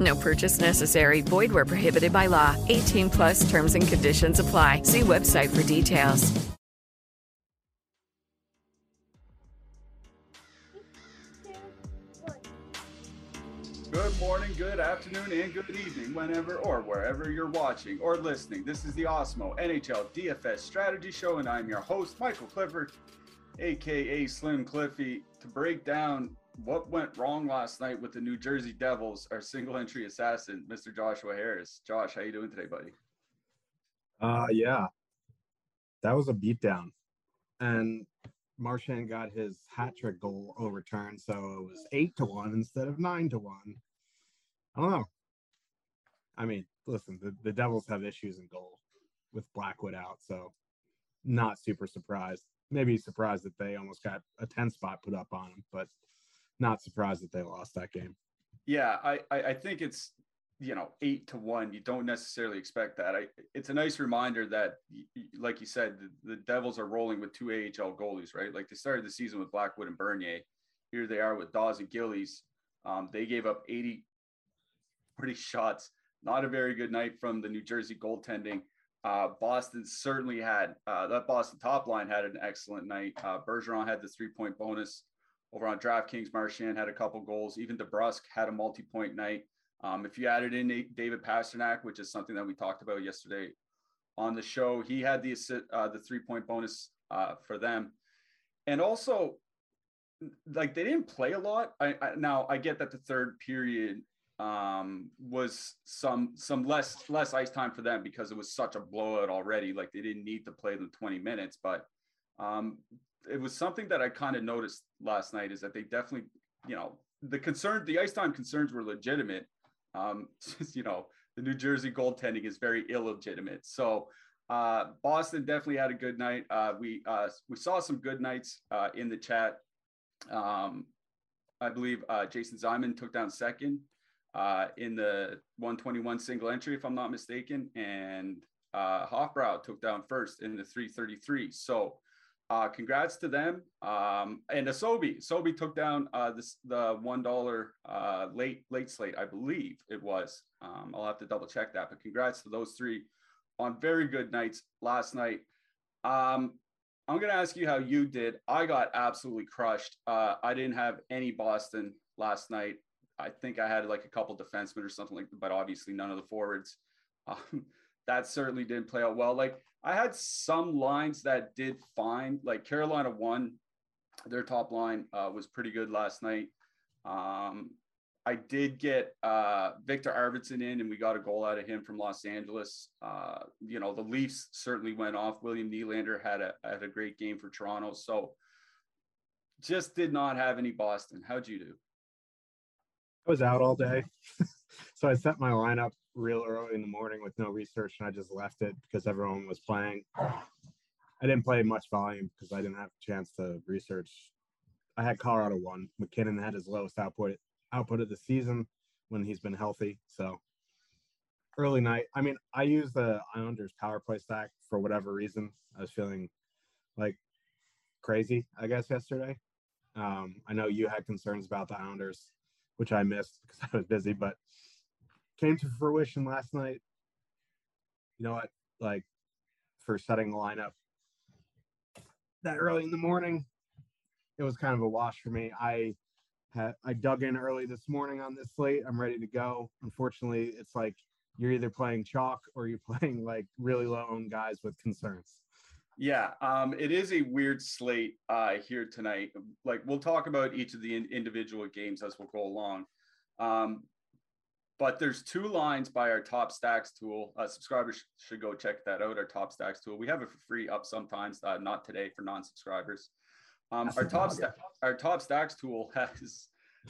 No purchase necessary. Void where prohibited by law. 18 plus terms and conditions apply. See website for details. Good morning, good afternoon, and good evening, whenever or wherever you're watching or listening. This is the Awesemo NHL DFS Strategy Show, and I'm your host, Michael Clifford, aka Slim Cliffy, to break down what went wrong last night with the New Jersey Devils, our single entry assassin, Mr. Joshua Harris. Josh, how you doing today, buddy? Uh yeah. That was a beatdown. And Marchand got his hat trick goal overturned, so it was eight to one instead of nine to one. I don't know. I mean, listen, the, the Devils have issues in goal with Blackwood out, so not super surprised. Maybe surprised that they almost got a 10 spot put up on them, but not surprised that they lost that game. Yeah, I, I, think it's you know eight to one. You don't necessarily expect that. I, it's a nice reminder that, like you said, the, the Devils are rolling with two AHL goalies, right? Like they started the season with Blackwood and Bernier. Here they are with Daws and Gillies. Um, they gave up 80 pretty shots. Not a very good night from the New Jersey goaltending. Uh, Boston certainly had uh, that Boston top line had an excellent night. Uh, Bergeron had the three point bonus over on DraftKings. Marchand had a couple goals. Even DeBrusk had a multi point night. Um, if you added in David Pastrnak, which is something that we talked about yesterday on the show, he had the uh, the three point bonus uh, for them, and also like they didn't play a lot. I, I, now I get that the third period um, was some some less less ice time for them because it was such a blowout already. Like they didn't need to play them 20 minutes, but um, it was something that I kind of noticed last night is that they definitely, you know, the concern, the ice time concerns were legitimate. Um, you know, the New Jersey goaltending is very illegitimate. So uh, Boston definitely had a good night. Uh, we uh, we saw some good nights uh, in the chat. Um, I believe uh, Jason Zyman took down second uh, in the 121 single entry, if I'm not mistaken, and uh, Hofbrau took down first in the 333. So uh, congrats to them. Um, and Asobi, Asobi took down uh, this, the one dollar uh, late late slate, I believe it was. Um, I'll have to double check that, but congrats to those three on very good nights last night. Um, I'm gonna ask you how you did. I got absolutely crushed. Uh, I didn't have any Boston last night. I think I had like a couple defensemen or something like that, but obviously none of the forwards. Um, that certainly didn't play out well. Like I had some lines that did fine. Like Carolina won, their top line uh, was pretty good last night. Um, I did get uh, Viktor Arvidsson in, and we got a goal out of him from Los Angeles. Uh, you know, the Leafs certainly went off. William Nylander had a had a great game for Toronto. So, just did not have any Boston. How'd you do? I was out all day, so I set my lineup real early in the morning with no research, and I just left it because everyone was playing. I didn't play much volume because I didn't have a chance to research. I had Colorado one. MacKinnon had his lowest output output of the season when he's been healthy. So early night. I mean, I used the Islanders power play stack for whatever reason. I was feeling like crazy, I guess, yesterday. Um, I know you had concerns about the Islanders, which I missed because I was busy, but came to fruition last night. You know what? Like for setting the lineup that early in the morning, it was kind of a wash for me. I had I dug in early this morning on this slate. I'm ready to go. Unfortunately, it's like you're either playing chalk or you're playing like really low owned guys with concerns. Yeah, um, it is a weird slate uh, here tonight. Like we'll talk about each of the in- individual games as we'll go along. Um, but there's two lines by our top stacks tool. Uh, subscribers should go check that out. Our top stacks tool. We have it for free up sometimes. Uh, not today for non-subscribers. Um, our top sta- our top stacks tool has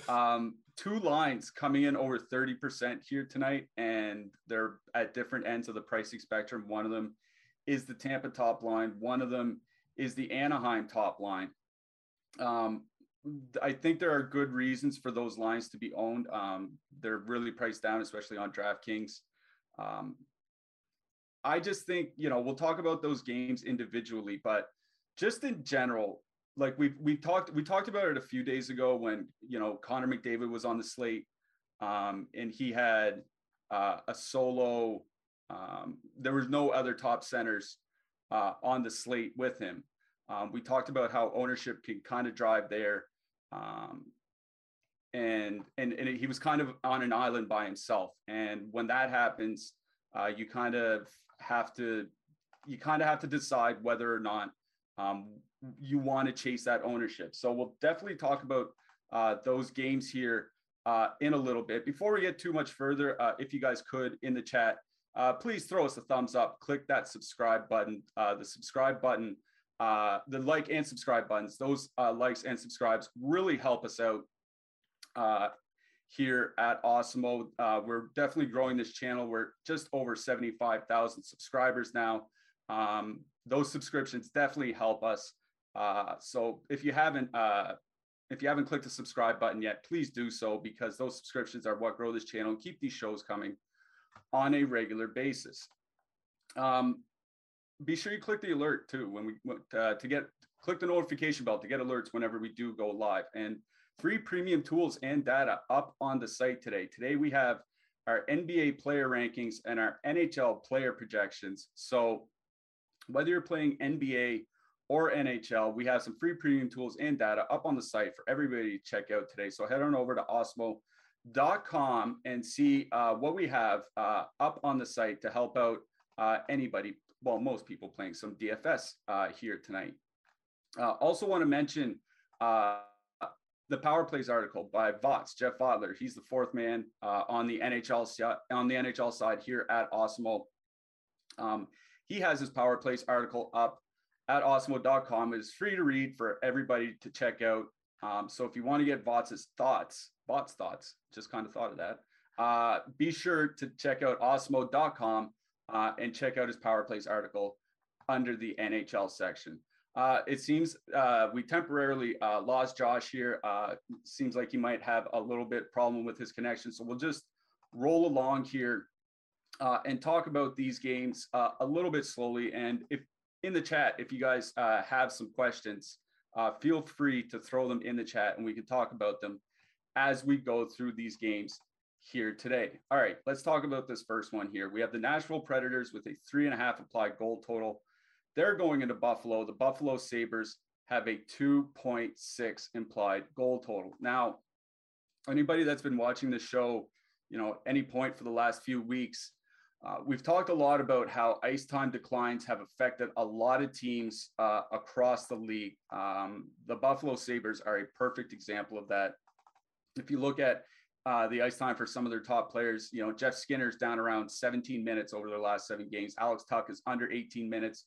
um, two lines coming in over 30% here tonight, and they're at different ends of the pricing spectrum. One of them is the Tampa top line. One of them is the Anaheim top line. Um, I think there are good reasons for those lines to be owned. Um, they're really priced down, especially on DraftKings. Um, I just think, you know, we'll talk about those games individually, but just in general, like we we talked we talked about it a few days ago when you know Connor McDavid was on the slate, um, and he had uh, a solo. Um, there was no other top centers uh, on the slate with him. Um, we talked about how ownership can kind of drive there, um, and and and he was kind of on an island by himself. And when that happens, uh, you kind of have to you kind of have to decide whether or not um, you want to chase that ownership. So we'll definitely talk about uh, those games here uh, in a little bit. Before we get too much further, uh, if you guys could in the chat, uh, please throw us a thumbs up, click that subscribe button, uh, the subscribe button, uh, the like and subscribe buttons. Those likes and subscribes really help us out here at Awesemo. we're definitely growing this channel. We're just over 75,000 subscribers now. Um, those subscriptions definitely help us. Uh, so if you haven't uh, if you haven't clicked the subscribe button yet, please do so because those subscriptions are what grow this channel and keep these shows coming on a regular basis. Um, be sure you click the alert too when we uh, to get click the notification bell to get alerts whenever we do go live and free premium tools and data up on the site today. Today we have our NBA player rankings and our NHL player projections. So whether you're playing NBA or NHL, we have some free premium tools and data up on the site for everybody to check out today. So head on over to awesemo.com and see uh, what we have uh, up on the site to help out uh, anybody, well, most people playing some DFS uh, here tonight. Uh, also want to mention uh, the Power Plays article by Vots, Jeff Vodler. He's the fourth man on the NHL on the NHL side here at Awesemo. Um, he has his Power Plays article up at awesemo.com. It is free to read for everybody to check out. Um, so if you want to get Vots' thoughts, Vots' thoughts, just kind of thought of that, uh, be sure to check out awesemo.com uh, and check out his Power Plays article under the NHL section. Uh, it seems uh, we temporarily uh, lost Josh here. Uh, seems like he might have a little bit problem with his connection. So we'll just roll along here uh, and talk about these games a little bit slowly. And if in the chat, if you guys uh, have some questions, uh, feel free to throw them in the chat and we can talk about them as we go through these games here today. All right, let's talk about this first one here. We have the Nashville Predators with a three and a half applied goal total. They're going into Buffalo. The Buffalo Sabres have a 2.6 implied goal total. Now, anybody that's been watching the show, you know, any point for the last few weeks, uh, we've talked a lot about how ice time declines have affected a lot of teams uh, across the league. Um, the Buffalo Sabres are a perfect example of that. If you look at uh, the ice time for some of their top players, you know, Jeff Skinner's down around 17 minutes over their last seven games. Alex Tuch is under 18 minutes.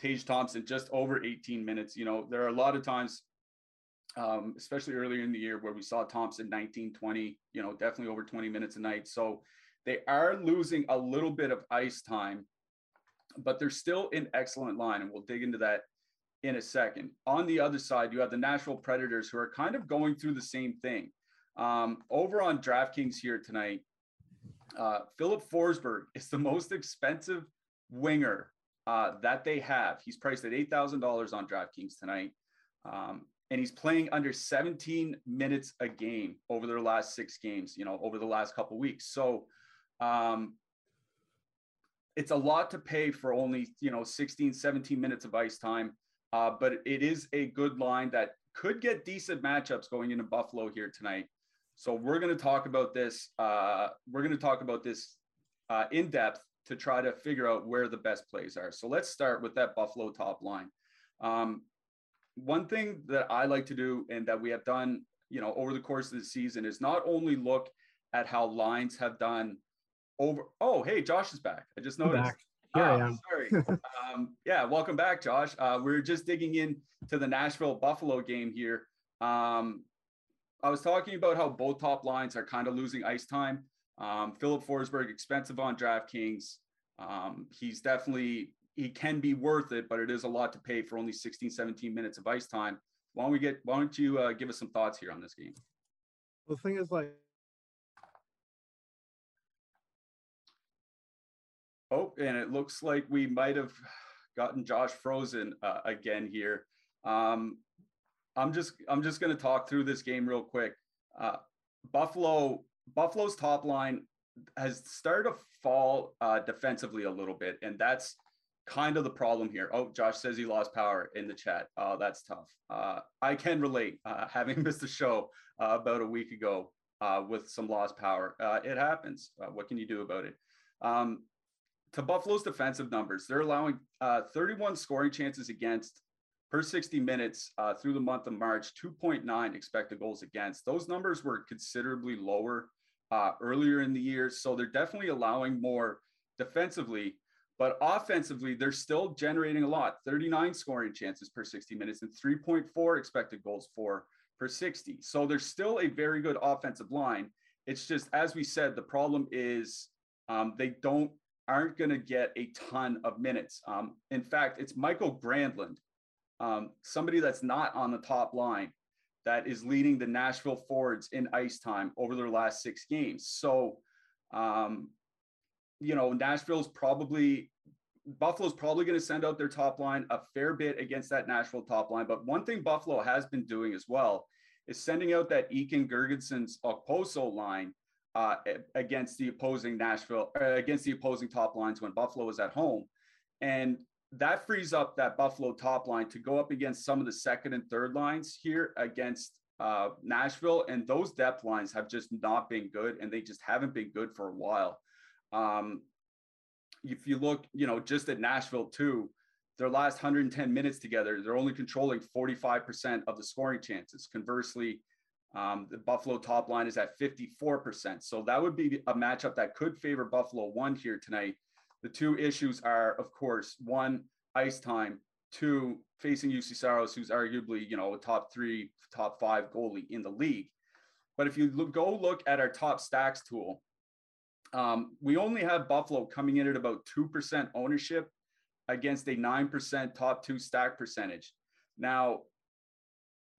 Tage Thompson just over 18 minutes. You know, there are a lot of times, um, especially earlier in the year, where we saw Thompson 19, 20, you know, definitely over 20 minutes a night. So, they are losing a little bit of ice time, but they're still in excellent line. And we'll dig into that in a second. On the other side, you have the Nashville Predators who are kind of going through the same thing. Um, over on DraftKings here tonight, uh, Filip Forsberg is the most expensive winger uh, that they have. He's priced at $8,000 on DraftKings tonight. Um, and he's playing under 17 minutes a game over their last six games, you know, over the last couple weeks. So um, it's a lot to pay for only, you know, 16, 17 minutes of ice time. Uh, but it is a good line that could get decent matchups going into Buffalo here tonight. So we're going to talk about this. Uh, we're going to talk about this uh, in depth to try to figure out where the best plays are. So let's start with that Buffalo top line. Um, one thing that I like to do and that we have done, you know, over the course of the season is not only look at how lines have done over. Oh, hey, Josh is back. I just noticed. Back. Here I ah, am. sorry. um, yeah, welcome back, Josh. Uh, we're just digging in to the Nashville Buffalo game here. Um, I was talking about how both top lines are kind of losing ice time. Um, Filip Forsberg, expensive on DraftKings. Um, he's definitely he can be worth it, but it is a lot to pay for only 16, 17 minutes of ice time. Why don't we get? Why don't you uh, give us some thoughts here on this game? Well, the thing is, like, oh, and it looks like we might have gotten Josh frozen uh, again here. Um, I'm just I'm just going to talk through this game real quick. Uh, Buffalo Buffalo's top line has started to fall uh, defensively a little bit, and that's kind of the problem here. Oh, Josh says he lost power in the chat. Oh, that's tough. Uh, I can relate, uh, having missed a show uh, about a week ago with some lost power. It happens. What can you do about it? Um, to Buffalo's defensive numbers, they're allowing uh, 31 scoring chances against per 60 minutes uh, through the month of March, 2.9 expected goals against. Those numbers were considerably lower uh, earlier in the year. So they're definitely allowing more defensively but offensively, they're still generating a lot 39 scoring chances per 60 minutes and 3.4 expected goals for per 60. So there's still a very good offensive line. It's just, as we said, the problem is um, they don't aren't going to get a ton of minutes. Um, in fact, it's Michael Granlund, um, somebody that's not on the top line, that is leading the Nashville Forwards in ice time over their last six games. So um, you know, Nashville's probably Buffalo's probably going to send out their top line a fair bit against that Nashville top line. But one thing Buffalo has been doing as well is sending out that Eakin Girgensons Okposo line uh, against the opposing Nashville, uh, against the opposing top lines when Buffalo is at home. And that frees up that Buffalo top line to go up against some of the second and third lines here against uh, Nashville. And those depth lines have just not been good, and they just haven't been good for a while. Um, if you look, you know, just at Nashville too, their last 110 minutes together, they're only controlling 45% of the scoring chances. Conversely, um, the Buffalo top line is at 54%. So that would be a matchup that could favor Buffalo one here tonight. The two issues are, of course, one, ice time, two, facing Juuse Saros, who's arguably, you know, a top three, top five goalie in the league. But if you look, go look at our top stacks tool, um, we only have Buffalo coming in at about 2% ownership against a 9% top two stack percentage. Now,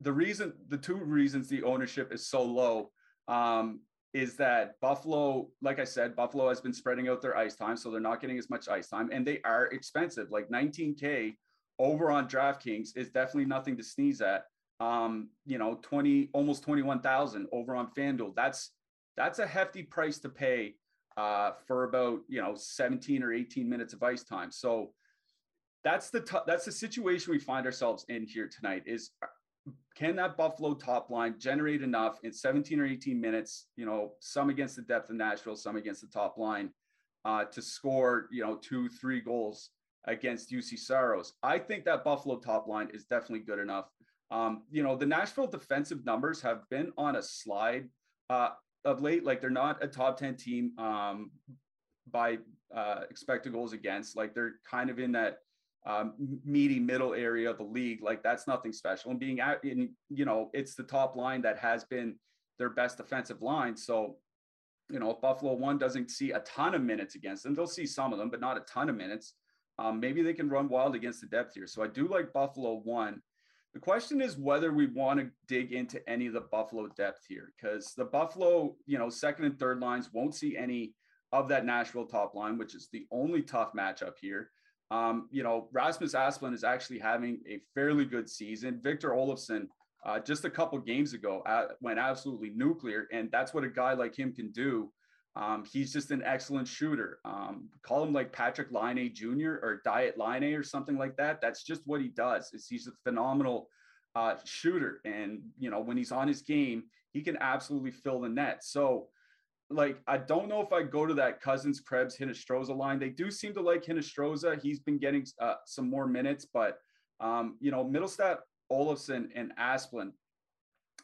the reason, the two reasons the ownership is so low um, is that Buffalo, like I said, Buffalo has been spreading out their ice time, so they're not getting as much ice time, and they are expensive. Like 19K over on DraftKings is definitely nothing to sneeze at. Um, you know, 20, almost 21,000 over on FanDuel. That's that's a hefty price to pay uh, for about you know 17 or 18 minutes of ice time. So that's the t- that's the situation we find ourselves in here tonight. Is can that Buffalo top line generate enough in 17 or 18 minutes? You know, some against the depth of Nashville, some against the top line, uh, to score you know two, three goals against Juuse Saros. I think that Buffalo top line is definitely good enough. Um, you know, the Nashville defensive numbers have been on a slide uh, of late, like they're not a top 10 team um, by uh, expected goals against. Like they're kind of in that um, meaty middle area of the league. Like that's nothing special. And being out in, you know, it's the top line that has been their best defensive line. So, you know, if Buffalo one doesn't see a ton of minutes against them, they'll see some of them, but not a ton of minutes. Um, maybe they can run wild against the depth here. So I do like Buffalo one. The question is whether we want to dig into any of the Buffalo depth here, because the Buffalo, you know, second and third lines won't see any of that Nashville top line, which is the only tough matchup here. Um, you know, Rasmus Asplund is actually having a fairly good season. Victor Olofsson, uh, just a couple games ago, uh, went absolutely nuclear, and that's what a guy like him can do. Um, he's just an excellent shooter. Um, call him like Patrik Laine Jr. or Diet Laine or something like that. That's just what he does. Is he's a phenomenal uh, shooter, and you know when he's on his game, he can absolutely fill the net. So like I don't know if I go to that Cozens Krebs Hinostroza line. They do seem to like Hinostroza. He's been getting uh, some more minutes, but um, you know, Mittelstadt, Olofsson, and Asplund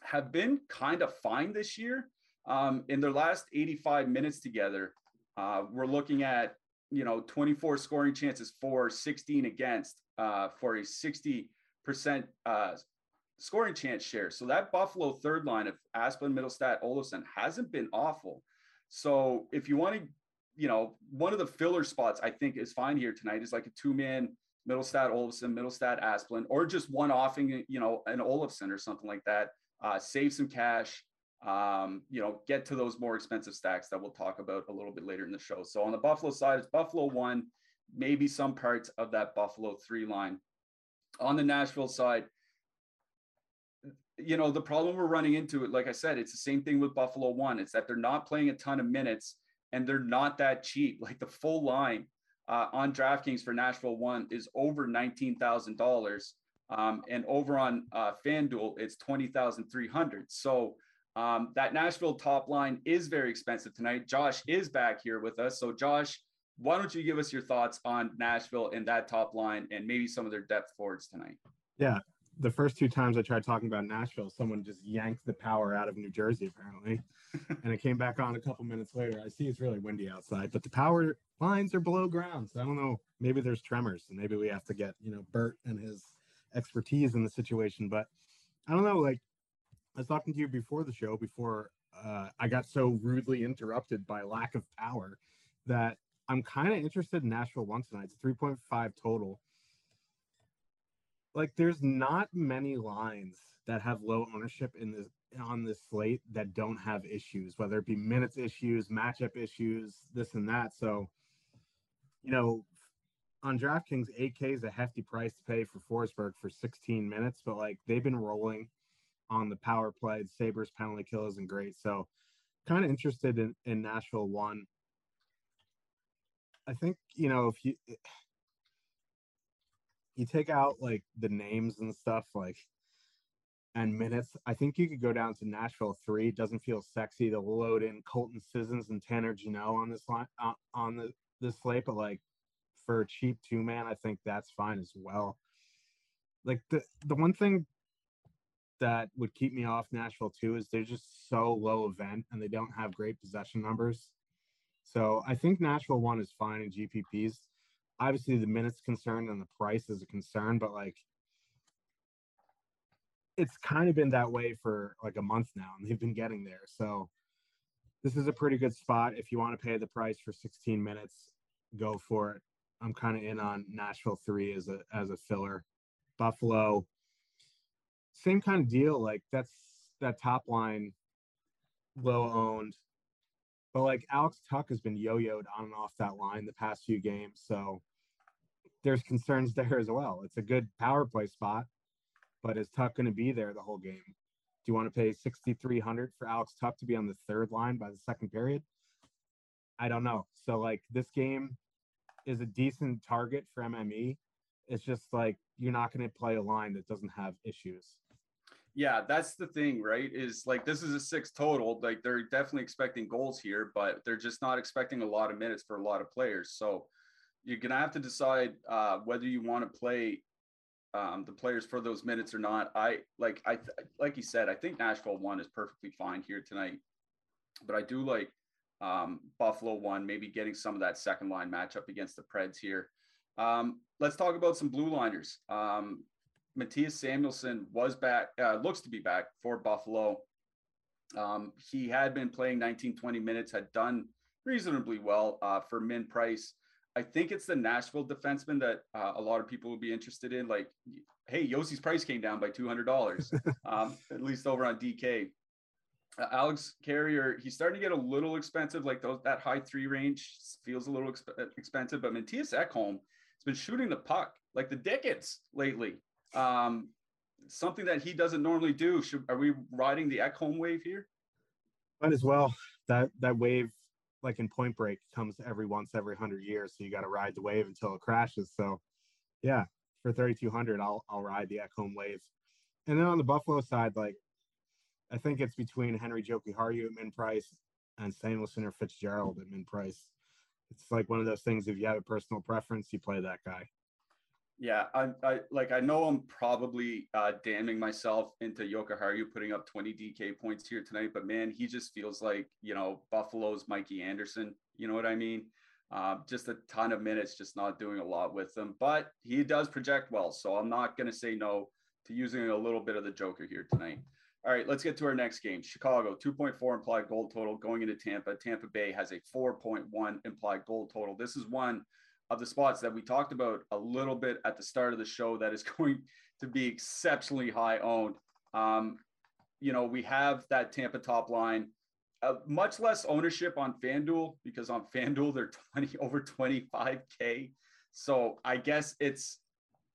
have been kind of fine this year. Um, in their last 85 minutes together, uh, we're looking at you know 24 scoring chances for 16 against uh, for a 60 percent uh, scoring chance share. So that Buffalo third line of Asplund, Mittelstadt, Olofsson hasn't been awful. So if you want to, you know, one of the filler spots I think is fine here tonight is like a two man Mittelstadt, Olofsson, Mittelstadt, Asplund, or just one offing, you know, an Olofsson or something like that. Uh, save some cash, um, you know, get to those more expensive stacks that we'll talk about a little bit later in the show. So on the Buffalo side, it's Buffalo one, maybe some parts of that Buffalo three line. On the Nashville side, you know, the problem we're running into it, like I said, it's the same thing with Buffalo one. It's that they're not playing a ton of minutes and they're not that cheap. Like the full line uh, on DraftKings for Nashville one is over nineteen thousand um, dollars, and over on uh, FanDuel it's twenty thousand three hundred. So um, that Nashville top line is very expensive tonight. Josh is back here with us. So Josh, why don't you give us your thoughts on Nashville and that top line and maybe some of their depth forwards tonight? Yeah, the first two times I tried talking about Nashville, someone just yanked the power out of New Jersey apparently, and it came back on a couple minutes later. I see it's really windy outside, but the power lines are below ground, so I don't know. Maybe there's tremors, and maybe we have to get you know Bert and his expertise in the situation. But I don't know. Like I was talking to you before the show, before uh, I got so rudely interrupted by lack of power, that I'm kind of interested in Nashville one tonight. It's 3.5 total like there's not many lines that have low ownership in this on this slate that don't have issues, whether it be minutes issues, matchup issues, this and that. So, you know, on DraftKings, 8K is a hefty price to pay for Forsberg for 16 minutes, but like they've been rolling on the power play. The Sabres penalty kill isn't great. So, kind of interested in, in Nashville one. I think, you know, if you you take out like the names and stuff like and minutes. I think you could go down to Nashville three. It doesn't feel sexy to load in Colton Sissons and Tanner Jeannot on this line uh, on the this slate, but like for a cheap two man, I think that's fine as well. Like the the one thing that would keep me off Nashville too is they're just so low event and they don't have great possession numbers. So I think Nashville one is fine in GPPs obviously the minutes concerned and the price is a concern, but like it's kind of been that way for like a month now and they've been getting there. So this is a pretty good spot. If you want to pay the price for 16 minutes, go for it. I'm kind of in on Nashville three as a as a filler. Buffalo, same kind of deal. Like that's that top line low owned. But like Alex Tuch has been yo-yoed on and off that line the past few games, so there's concerns there as well. It's a good power play spot, but is Tuch going to be there the whole game? Do you want to pay 6,300 for Alex Tuch to be on the third line by the second period? I don't know. So like this game is a decent target for MME. It's just like you're not going to play a line that doesn't have issues yeah, that's the thing, right? Is like this is a six total. Like they're definitely expecting goals here, but they're just not expecting a lot of minutes for a lot of players. So you're gonna have to decide uh, whether you want to play um, the players for those minutes or not. I like I like you said, I think Nashville one is perfectly fine here tonight, but I do like um, Buffalo one, maybe getting some of that second line matchup against the Preds here. Um, let's talk about some blue liners. Um, Mattias Samuelsson was back, uh, looks to be back for Buffalo. Um, he had been playing 19, 20 minutes, had done reasonably well uh, for min price. I think it's the Nashville defenseman that uh, a lot of people would be interested in. Like, hey, Josi's price came down by $200, um, at least over on DK. Uh, Alex Carrier, he's starting to get a little expensive. Like those, that high three range feels a little exp- expensive. But Mattias Ekholm has been shooting the puck like the Dickens lately. Um, something that he doesn't normally do. Should, are we riding the Ekholm wave here? Might as well. That that wave, like in Point Break, comes every once every hundred years. So you got to ride the wave until it crashes. So, yeah, for thirty two hundred, I'll I'll ride the Ekholm wave. And then on the Buffalo side, like I think it's between Henri Jokiharju at min price and Samuelsson or Fitzgerald at min price. It's like one of those things. If you have a personal preference, you play that guy. Yeah, I, I like I know I'm probably uh, damning myself into Jokiharju putting up 20 DK points here tonight, but man, he just feels like you know Buffalo's Mikey Anderson. You know what I mean? Uh, just a ton of minutes, just not doing a lot with them. But he does project well, so I'm not going to say no to using a little bit of the Joker here tonight. All right, let's get to our next game. Chicago, 2.4 implied goal total going into Tampa. Tampa Bay has a 4.1 implied goal total. This is one of the spots that we talked about a little bit at the start of the show that is going to be exceptionally high owned. Um, you know, we have that Tampa top line, uh, much less ownership on FanDuel because on FanDuel they're 20 over 25k. So I guess it's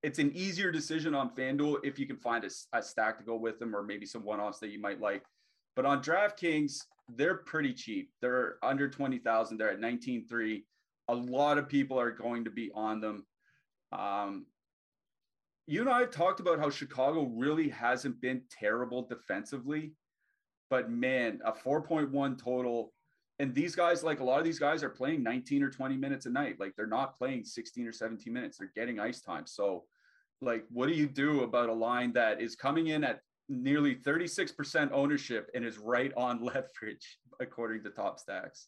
it's an easier decision on FanDuel if you can find a, a stack to go with them or maybe some one-offs that you might like. But on DraftKings, they're pretty cheap. They're under 20,000. They're at 19.3 a lot of people are going to be on them. Um, you and I have talked about how Chicago really hasn't been terrible defensively, but man, a 4.1 total. And these guys, like a lot of these guys, are playing 19 or 20 minutes a night. Like they're not playing 16 or 17 minutes. They're getting ice time. So, like, what do you do about a line that is coming in at nearly 36% ownership and is right on leverage, according to Top Stacks?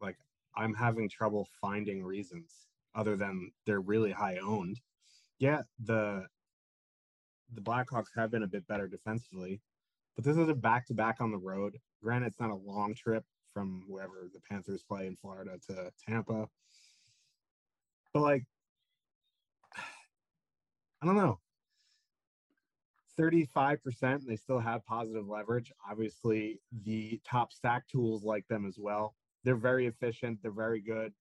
like I'm having trouble finding reasons other than they're really high owned. Yeah, the the Blackhawks have been a bit better defensively, but this is a back to back on the road. Granted, it's not a long trip from wherever the Panthers play in Florida to Tampa. But like I don't know. 35%, they still have positive leverage. Obviously, the top stack tools like them as well. They're very efficient, they're very good.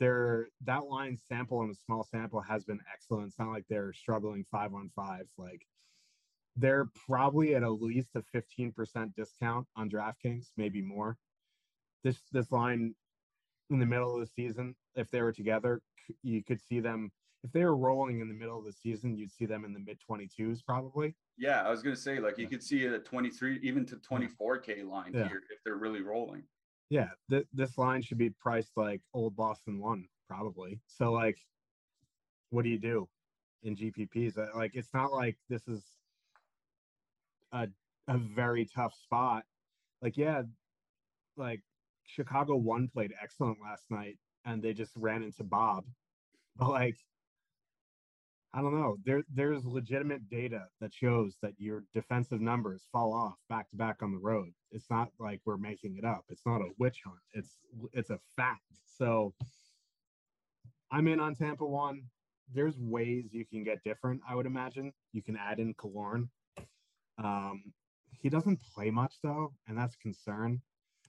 Their that line sample and a small sample has been excellent. It's not like they're struggling five on five. Like they're probably at at least a 15% discount on DraftKings, maybe more. This this line in the middle of the season, if they were together, you could see them if they were rolling in the middle of the season, you'd see them in the mid 22s probably. Yeah, I was going to say, like, you could see it at 23, even to 24K line yeah. here if they're really rolling. Yeah, th- this line should be priced like old Boston one, probably. So, like, what do you do in GPPs? Uh, like, it's not like this is a, a very tough spot. Like, yeah, like Chicago one played excellent last night and they just ran into Bob. But, like, I don't know. There there's legitimate data that shows that your defensive numbers fall off back to back on the road. It's not like we're making it up. It's not a witch hunt. It's it's a fact. So I'm in on Tampa one. There's ways you can get different, I would imagine. You can add in Killorn. Um, he doesn't play much though, and that's a concern.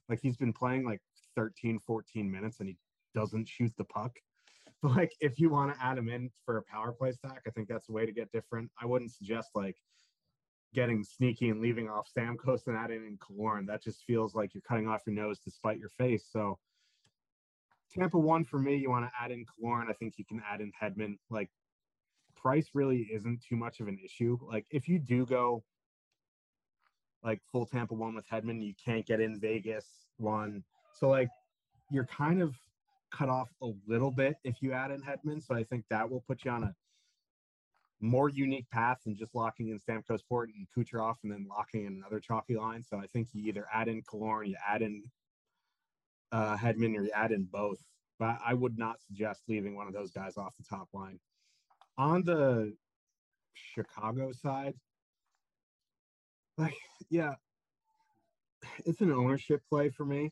Like he's been playing like 13, 14 minutes and he doesn't shoot the puck. like if you want to add him in for a power play stack, I think that's a way to get different. I wouldn't suggest like getting sneaky and leaving off Stamkos and adding in Killorn. That just feels like you're cutting off your nose to spite your face. So Tampa one for me, you want to add in Killorn. I think you can add in Hedman. Like price really isn't too much of an issue. Like if you do go like full Tampa one with Hedman, you can't get in Vegas one. So like you're kind of cut off a little bit if you add in Hedman. So I think that will put you on a more unique path than just locking in Stamkos Point and Kucherov and then locking in another chalky line. So I think you either add in Killorn, you add in uh, Hedman, or you add in both. But I would not suggest leaving one of those guys off the top line. On the Chicago side, like, yeah, it's an ownership play for me.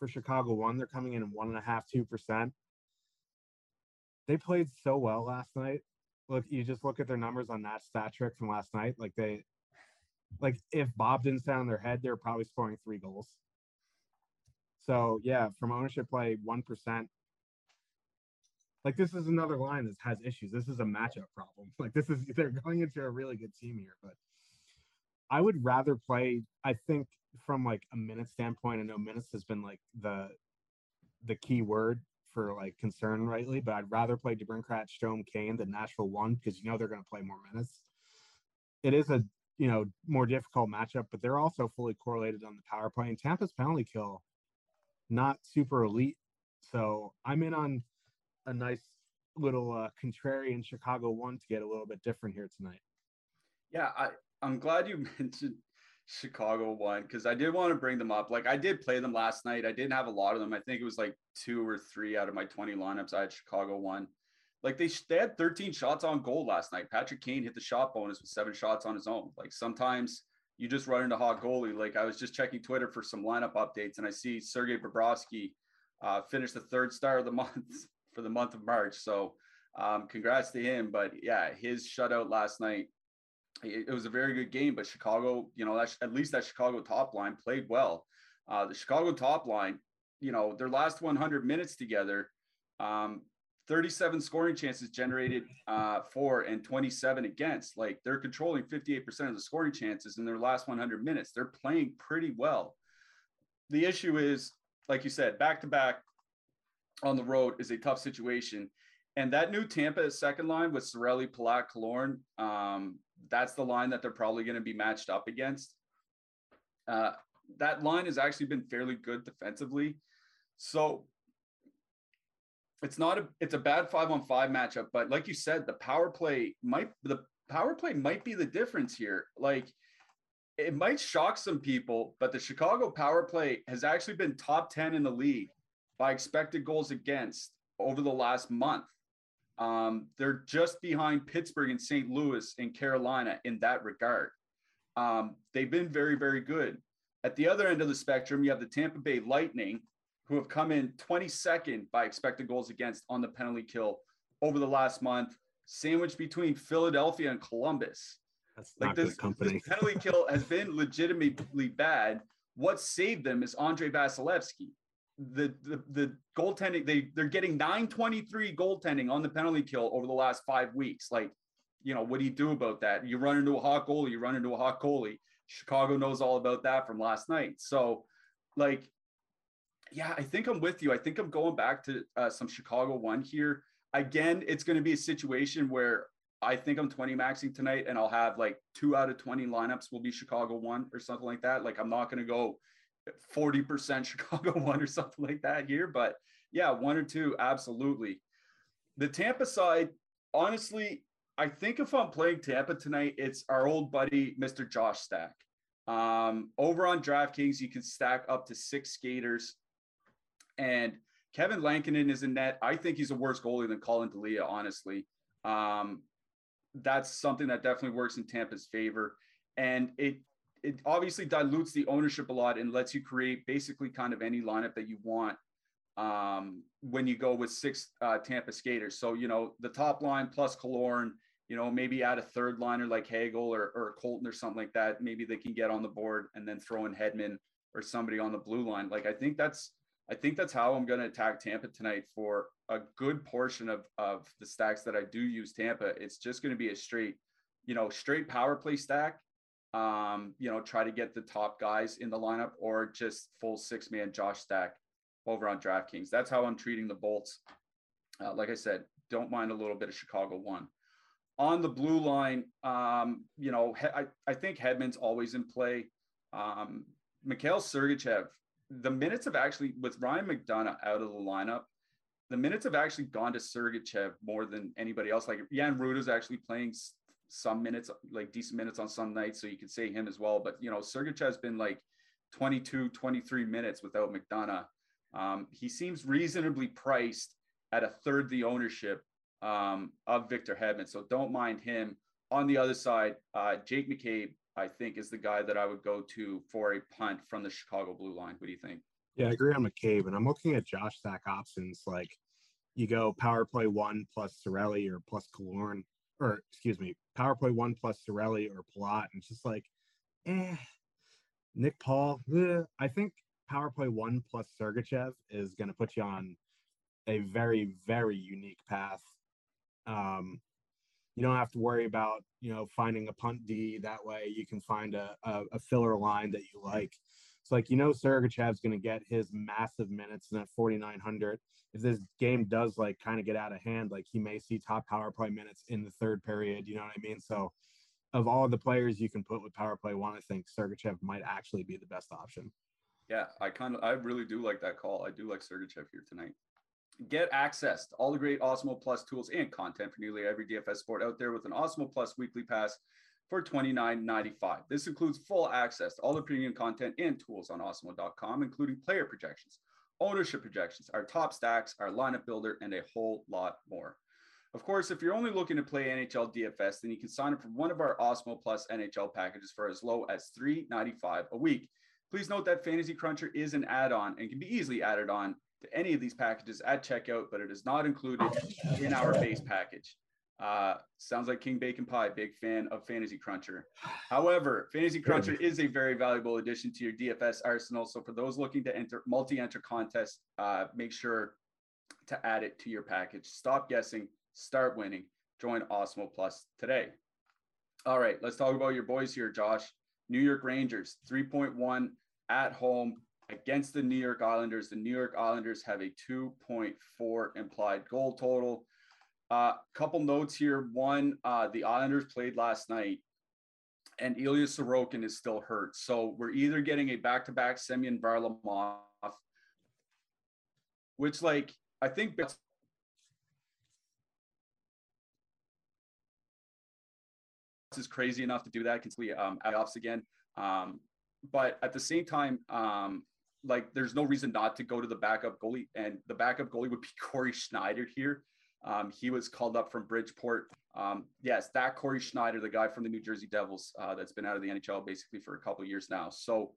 For Chicago one, they're coming in one and a half, two percent. They played so well last night look, you just look at their numbers on that stat trick from last night. Like they, like if Bob didn't stand on their head, they're probably scoring three goals. So yeah, from ownership play, one percent. Like this is another line that has issues. This is a matchup problem. Like this is they're going into a really good team here, but I would rather play. I think from like a minute standpoint, I know minutes has been like the the key word for like concern rightly, but I'd rather play DeBrincat, Strome, Kane than Nashville one because you know they're going to play more minutes. It is a you know more difficult matchup, but they're also fully correlated on the power play and Tampa's penalty kill, not super elite. So I'm in on a nice little uh, contrarian Chicago one to get a little bit different here tonight. Yeah, I I'm glad you mentioned Chicago one because I did want to bring them up. Like I did play them last night. I didn't have a lot of them. I think it was like two or three out of my 20 lineups. I had Chicago one. Like they, they had 13 shots on goal last night. Patrick Kane hit the shot bonus with seven shots on his own. Like sometimes you just run into hot goalie. Like I was just checking Twitter for some lineup updates and I see Sergei Bobrovsky uh, finished the third star of the month for the month of March. So um, congrats to him. But yeah, his shutout last night it, was a very good game, but Chicago, you know, at least that Chicago top line played well. Uh, the Chicago top line, you know, their last 100 minutes together, um, 37 scoring chances generated uh, for and 27 against. Like they're controlling 58% of the scoring chances in their last 100 minutes. They're playing pretty well. The issue is, like you said, back to back on the road is a tough situation. And that new Tampa second line with Cirelli, Palat, Killorn, um, that's the line that they're probably going to be matched up against. Uh, that line has actually been fairly good defensively. So it's not a it's a bad five on five matchup, but like you said, the power play might the power play might be the difference here. Like it might shock some people, but the Chicago power play has actually been top 10 in the league by expected goals against over the last month. Um, they're just behind Pittsburgh and St. Louis and Carolina in that regard. Um, they've been very, very good. At the other end of the spectrum, you have the Tampa Bay Lightning, who have come in 22nd by expected goals against on the penalty kill over the last month, sandwiched between Philadelphia and Columbus. That's like this, company. this penalty kill has been legitimately bad. What saved them is Andrei Vasilevskiy the, the the goaltending they they're getting 923 goaltending on the penalty kill over the last five weeks. Like, you know, what do you do about that? You run into a hot goalie, you run into a hot goalie. Chicago knows all about that from last night. So, like, yeah, I think I'm with you. I think I'm going back to uh, some Chicago one here. Again, it's going to be a situation where I think I'm 20 maxing tonight, and I'll have like two out of 20 lineups will be Chicago one or something like that. Like, I'm not going to go 40% Chicago one or something like that here. But yeah, one or two, absolutely. The Tampa side, honestly, I think if I'm playing Tampa tonight, it's our old buddy, Mr. Josh Stack. Um, over on DraftKings, you can stack up to six skaters. And Kevin Lankinen is in net. I think he's a worse goalie than Collin Delia, honestly. Um, that's something that definitely works in Tampa's favor. And it it obviously dilutes the ownership a lot and lets you create basically kind of any lineup that you want um, when you go with six uh, Tampa skaters. So, you know, the top line plus Killorn, you know, maybe add a third liner like Hagel or, or Colton or something like that. Maybe they can get on the board and then throw in Hedman or somebody on the blue line. Like, I think that's, I think that's how I'm going to attack Tampa tonight for a good portion of, of the stacks that I do use Tampa. It's just going to be a straight, you know, straight power play stack um, you know, try to get the top guys in the lineup or just full six man Josh Stack over on DraftKings. That's how I'm treating the Bolts. Uh, like I said, don't mind a little bit of Chicago one. On the blue line, um, you know, he, I, I think Hedman's always in play. Um, Mikhail Sergachev, the minutes have actually, with Ryan McDonagh out of the lineup, the minutes have actually gone to Sergachev more than anybody else. Like Jan Rutta's actually playing some minutes, like decent minutes on some nights. So you could say him as well. But, you know, Sergachev's been like 22, 23 minutes without McDonagh. Um, he seems reasonably priced at a third the ownership um, of Victor Hedman. So don't mind him. On the other side, uh, Jake McCabe, I think, is the guy that I would go to for a punt from the Chicago blue line. What do you think? Yeah, I agree on McCabe. And I'm looking at Josh Stack options. Like you go power play one plus Cirelli or plus Killorn, or excuse me, power play one plus Cirelli or Palat. And it's just like, eh. Nick Paul, eh. I think power play one plus Sergachev is going to put you on a very, very unique path. Um, you don't have to worry about, you know, finding a punt D. That way you can find a, a, a filler line that you like. It's like, you know, Sergachev's going to get his massive minutes in that 4,900. If this game does like kind of get out of hand, like he may see top power play minutes in the third period. You know what I mean? So, of all the players you can put with power play one, I think Sergachev might actually be the best option. Yeah, I kind of, I really do like that call. I do like Sergachev here tonight. Get access to all the great Awesemo Plus tools and content for nearly every DFS sport out there with an Awesemo Plus weekly pass for $29.95. This includes full access to all the premium content and tools on awesemo.com, including player projections, ownership projections, our top stacks, our lineup builder, and a whole lot more. Of course, if you're only looking to play NHL DFS, then you can sign up for one of our Awesemo Plus NHL packages for as low as $3.95 a week. Please note that Fantasy Cruncher is an add-on and can be easily added on to any of these packages at checkout, but it is not included in our base package. Uh, sounds like King Bacon Pie, big fan of Fantasy Cruncher. However, Fantasy Cruncher is a very valuable addition to your DFS arsenal. So for those looking to enter multi-enter contests, uh, make sure to add it to your package. Stop guessing, start winning. Join Awesemo Plus today. All right, let's talk about your boys here, Josh. New York Rangers, 3.1 at home against the New York Islanders. The New York Islanders have a 2.4 implied goal total. Uh, couple notes here. One, uh, the Islanders played last night, and Ilya Sorokin is still hurt. So we're either getting a back-to-back Semyon Varlamov, which, like, I think is crazy enough to do that. See um, playoffs again. Um, but at the same time, um, like there's no reason not to go to the backup goalie, and the backup goalie would be Cory Schneider here. Um, he was called up from Bridgeport. Um, yes, that Cory Schneider, the guy from the New Jersey Devils, uh, that's been out of the NHL basically for a couple years now. So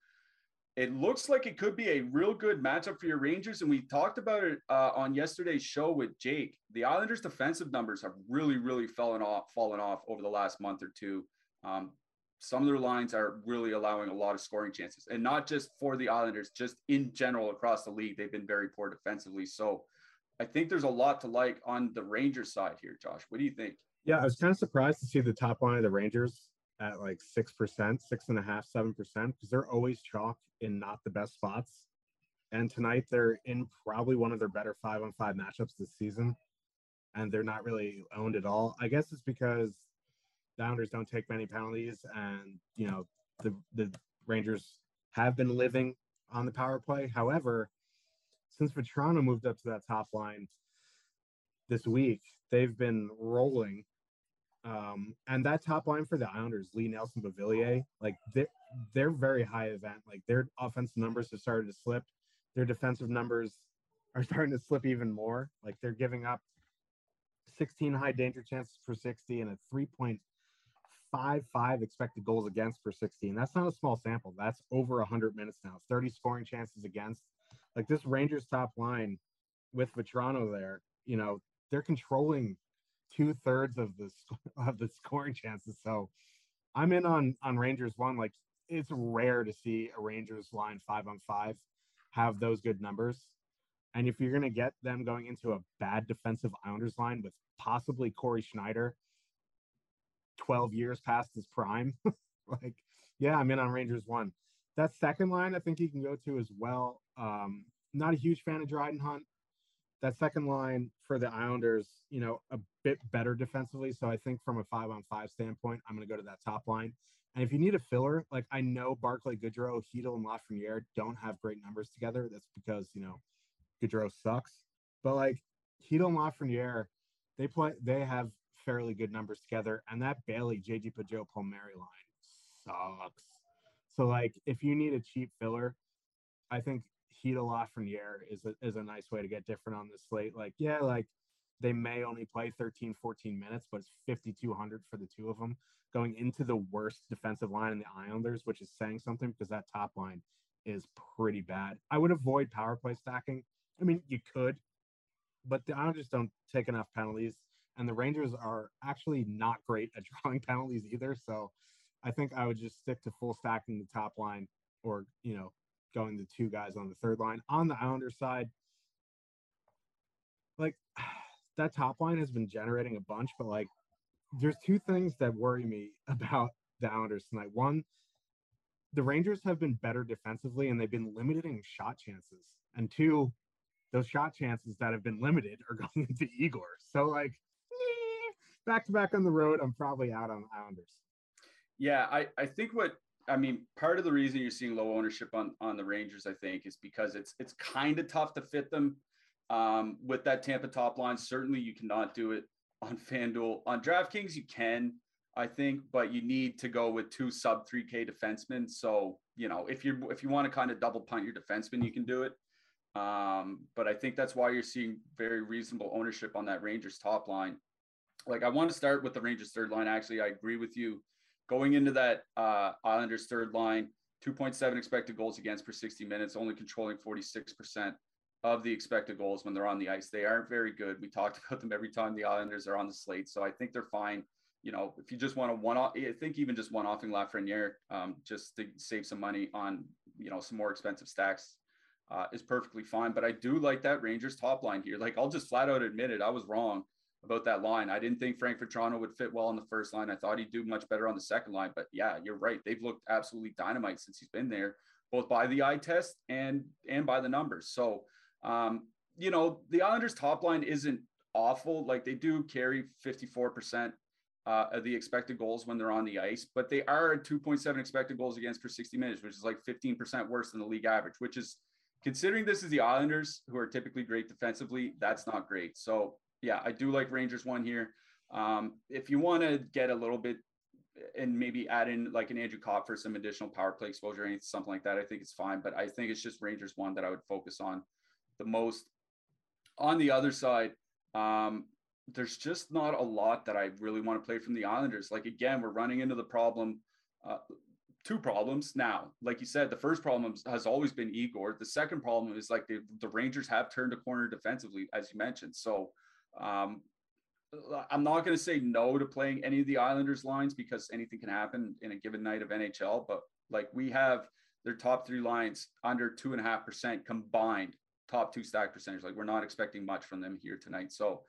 it looks like it could be a real good matchup for your Rangers. And we talked about it uh, on yesterday's show with Jake. The Islanders' defensive numbers have really, really fallen off, fallen off over the last month or two. Um, some of their lines are really allowing a lot of scoring chances, and not just for the Islanders, just in general across the league. They've been very poor defensively. So I think there's a lot to like on the Rangers side here, Josh. What do you think? Yeah, I was kind of surprised to see the top line of the Rangers at like six percent, six and a half, seven percent, because they're always chalk in not the best spots. And tonight they're in probably one of their better five on five matchups this season. And they're not really owned at all. I guess it's because the Islanders don't take many penalties, and you know, the the Rangers have been living on the power play. However, since Vatrano moved up to that top line this week, they've been rolling. Um, and that top line for the Islanders, Lee Nelson Beauvillier, like they're, they're very high event. Like their offensive numbers have started to slip. Their defensive numbers are starting to slip even more. Like they're giving up 16 high danger chances per 60 and a 3.55 expected goals against per 16. That's not a small sample. That's over 100 minutes now. 30 scoring chances against like this Rangers top line with Vatrano there, you know, they're controlling two thirds of the of the scoring chances. So I'm in on on Rangers one. Like it's rare to see a Rangers line five on five have those good numbers. And if you're gonna get them going into a bad defensive Islanders line with possibly Cory Schneider, 12 years past his prime, like yeah, I'm in on Rangers one. That second line, I think you can go to as well. Um, not a huge fan of Dryden Hunt. That second line for the Islanders, you know, a bit better defensively. So I think from a five on five standpoint, I'm going to go to that top line. And if you need a filler, like I know Barclay Goodrow, Chytil, and Lafreniere don't have great numbers together. That's because, you know, Goodrow sucks. But like Chytil and Lafreniere, they play they have fairly good numbers together, and that Bailey JG Pageau Palmieri line sucks. So like if you need a cheap filler, I think heat Chytil Lafreniere is a, is a nice way to get different on this slate. Like, yeah, like they may only play 13, 14 minutes, but it's 5,200 for the two of them going into the worst defensive line in the Islanders, which is saying something because that top line is pretty bad. I would avoid power play stacking. I mean, you could, but the Islanders don't take enough penalties, and the Rangers are actually not great at drawing penalties either. So I think I would just stick to full stacking the top line or, you know, going the two guys on the third line. On the Islanders side, like that top line has been generating a bunch, but like there's two things that worry me about the Islanders tonight. One, the Rangers have been better defensively and they've been limiting shot chances. And two, those shot chances that have been limited are going into Igor. So like back to back on the road, I'm probably out on the Islanders. Yeah, I, I think what I mean, part of the reason you're seeing low ownership on on the Rangers, I think, is because it's it's kind of tough to fit them um, with that Tampa top line. Certainly, you cannot do it on FanDuel. On DraftKings, you can, I think, but you need to go with two sub 3K defensemen. So, you know, if you if you want to kind of double punt your defenseman, you can do it. Um, but I think that's why you're seeing very reasonable ownership on that Rangers top line. Like I want to start with the Rangers third line. Actually, I agree with you. Going into that uh, Islanders third line, 2.7 expected goals against per 60 minutes, only controlling 46% of the expected goals when they're on the ice. They aren't very good. We talked about them every time the Islanders are on the slate. So I think they're fine. You know, if you just want to one off, I think even just one offing Lafreniere, um, just to save some money on, you know, some more expensive stacks uh, is perfectly fine. But I do like that Rangers top line here. Like I'll just flat out admit it. I was wrong about that line. I didn't think Frank Vatrano would fit well on the first line. I thought he'd do much better on the second line. But yeah, you're right. They've looked absolutely dynamite since he's been there, both by the eye test and and by the numbers. So um, you know, the Islanders' top line isn't awful. Like they do carry 54% uh, of the expected goals when they're on the ice, but they are at 2.7 expected goals against per 60 minutes, which is like 15% worse than the league average, which is considering this is the Islanders who are typically great defensively, that's not great. So yeah, I do like Rangers one here. Um, if you want to get a little bit and maybe add in like an Andrew Copp for some additional power play exposure, or anything, something like that, I think it's fine. But I think it's just Rangers one that I would focus on the most. On the other side, um, there's just not a lot that I really want to play from the Islanders. Like again, we're running into the problem, uh, two problems now. Like you said, the first problem has always been Igor. The second problem is like the, the Rangers have turned a corner defensively, as you mentioned. So um, I'm not going to say no to playing any of the Islanders lines because anything can happen in a given night of NHL. But like we have their top three lines under two and a half percent combined top two stack percentage. Like we're not expecting much from them here tonight. So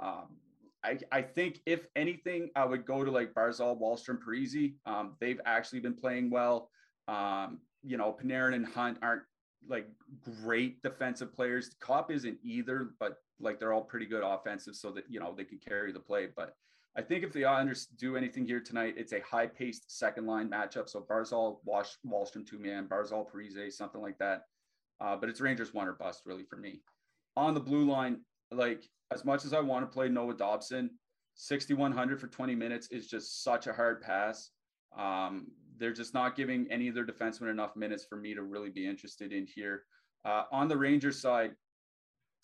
um, I, I think if anything, I would go to like Barzal, Wahlstrom, Parise. Um, they've actually been playing well. Um, you know, Panarin and Hunt aren't like great defensive players. Copp isn't either, but like they're all pretty good offensive, so that you know they can carry the play. But I think if the Islanders do anything here tonight, it's a high-paced second line matchup. So Barzal, Wash, Wahlstrom, two man, Barzal, Parise, something like that. Uh, but it's Rangers one or bust really for me. On the blue line, like as much as I want to play Noah Dobson, 6,100 for 20 minutes is just such a hard pass. Um, they're just not giving any of their defensemen enough minutes for me to really be interested in here. Uh, on the Rangers side,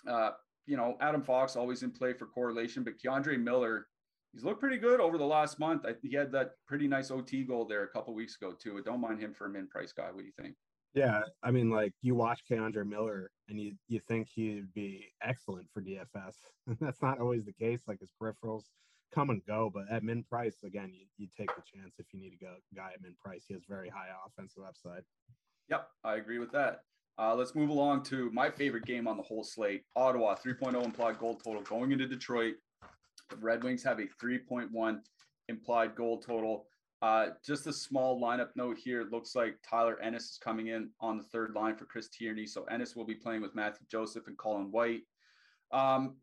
uh, you know, Adam Fox always in play for correlation, but K'Andre Miller, he's looked pretty good over the last month. I, he had that pretty nice OT goal there a couple weeks ago too. Don't mind him for a min price guy. What do you think? Yeah, I mean, like you watch K'Andre Miller and you you think he'd be excellent for DFS. That's not always the case. Like his peripherals come and go, but at min price, again, you, you take the chance if you need to go guy at min price. He has very high offensive upside. Yep, I agree with that. Uh, let's move along to my favorite game on the whole slate Ottawa 3.0 implied goal total going into Detroit. The Red Wings have a 3.1 implied goal total. Uh, just a small lineup note here. Looks like Tyler Ennis is coming in on the third line for Chris Tierney. So Ennis will be playing with Mathieu Joseph and Colin White. Um,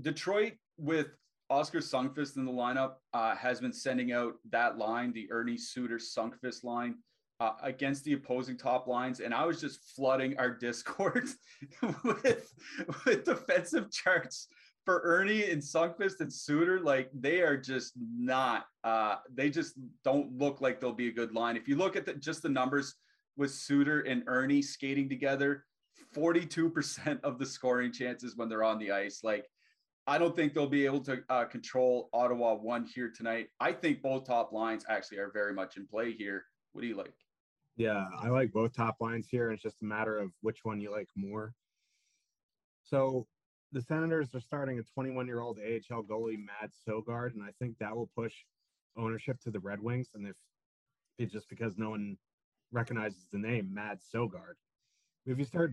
Detroit with Oskar Sundqvist in the lineup uh, has been sending out that line, the Erne Suter Sundqvist line, uh, against the opposing top lines, and I was just flooding our Discord with with defensive charts for Erne and Sundqvist and Suter. Like they are just not. Uh, they just don't look like they'll be a good line. If you look at the, just the numbers with Suter and Erne skating together, forty two percent of the scoring chances when they're on the ice. Like I don't think they'll be able to uh, control Ottawa one here tonight. I think both top lines actually are very much in play here. What do you like? Yeah, I like both top lines here. It's just a matter of which one you like more. So the Senators are starting a 21 year old AHL goalie, Mads Søgaard, and I think that will push ownership to the Red Wings. And if it's just because no one recognizes the name Mads Søgaard, if you start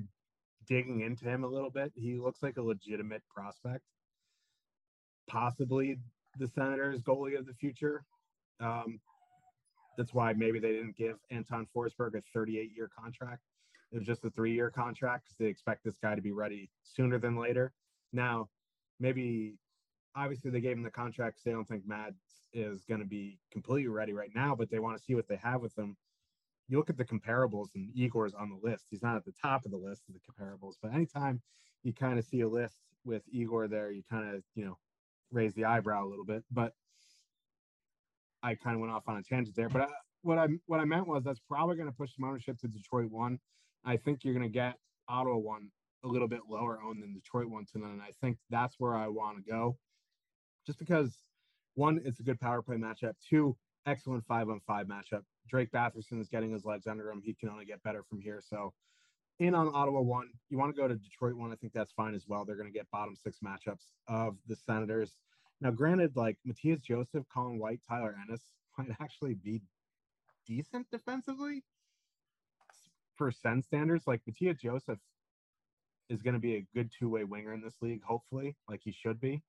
digging into him a little bit, he looks like a legitimate prospect, possibly the Senators' goalie of the future. Um, that's why maybe they didn't give Anton Forsberg a 38 year contract. It was just a three year contract because they expect this guy to be ready sooner than later. Now, maybe obviously they gave him the contract because they don't think Mads is going to be completely ready right now, but they want to see what they have with him. You look at the comparables, and Igor's on the list. He's not at the top of the list of the comparables, but anytime you kind of see a list with Igor there, you kind of, you know, raise the eyebrow a little bit. But I kind of went off on a tangent there, but I, what I what I meant was that's probably going to push some ownership to Detroit one. I think you're going to get Ottawa one a little bit lower owned than Detroit one tonight, and I think that's where I want to go, just because one, it's a good power play matchup. Two, excellent five on five matchup. Drake Batherson is getting his legs under him. He can only get better from here. So in on Ottawa one. You want to go to Detroit one. I think that's fine as well. They're going to get bottom six matchups of the Senators. Now, granted, like Mathieu Joseph, Colin White, Tyler Ennis might actually be decent defensively for Sen standards. Like Mathieu Joseph is going to be a good two way winger in this league, hopefully, like he should be.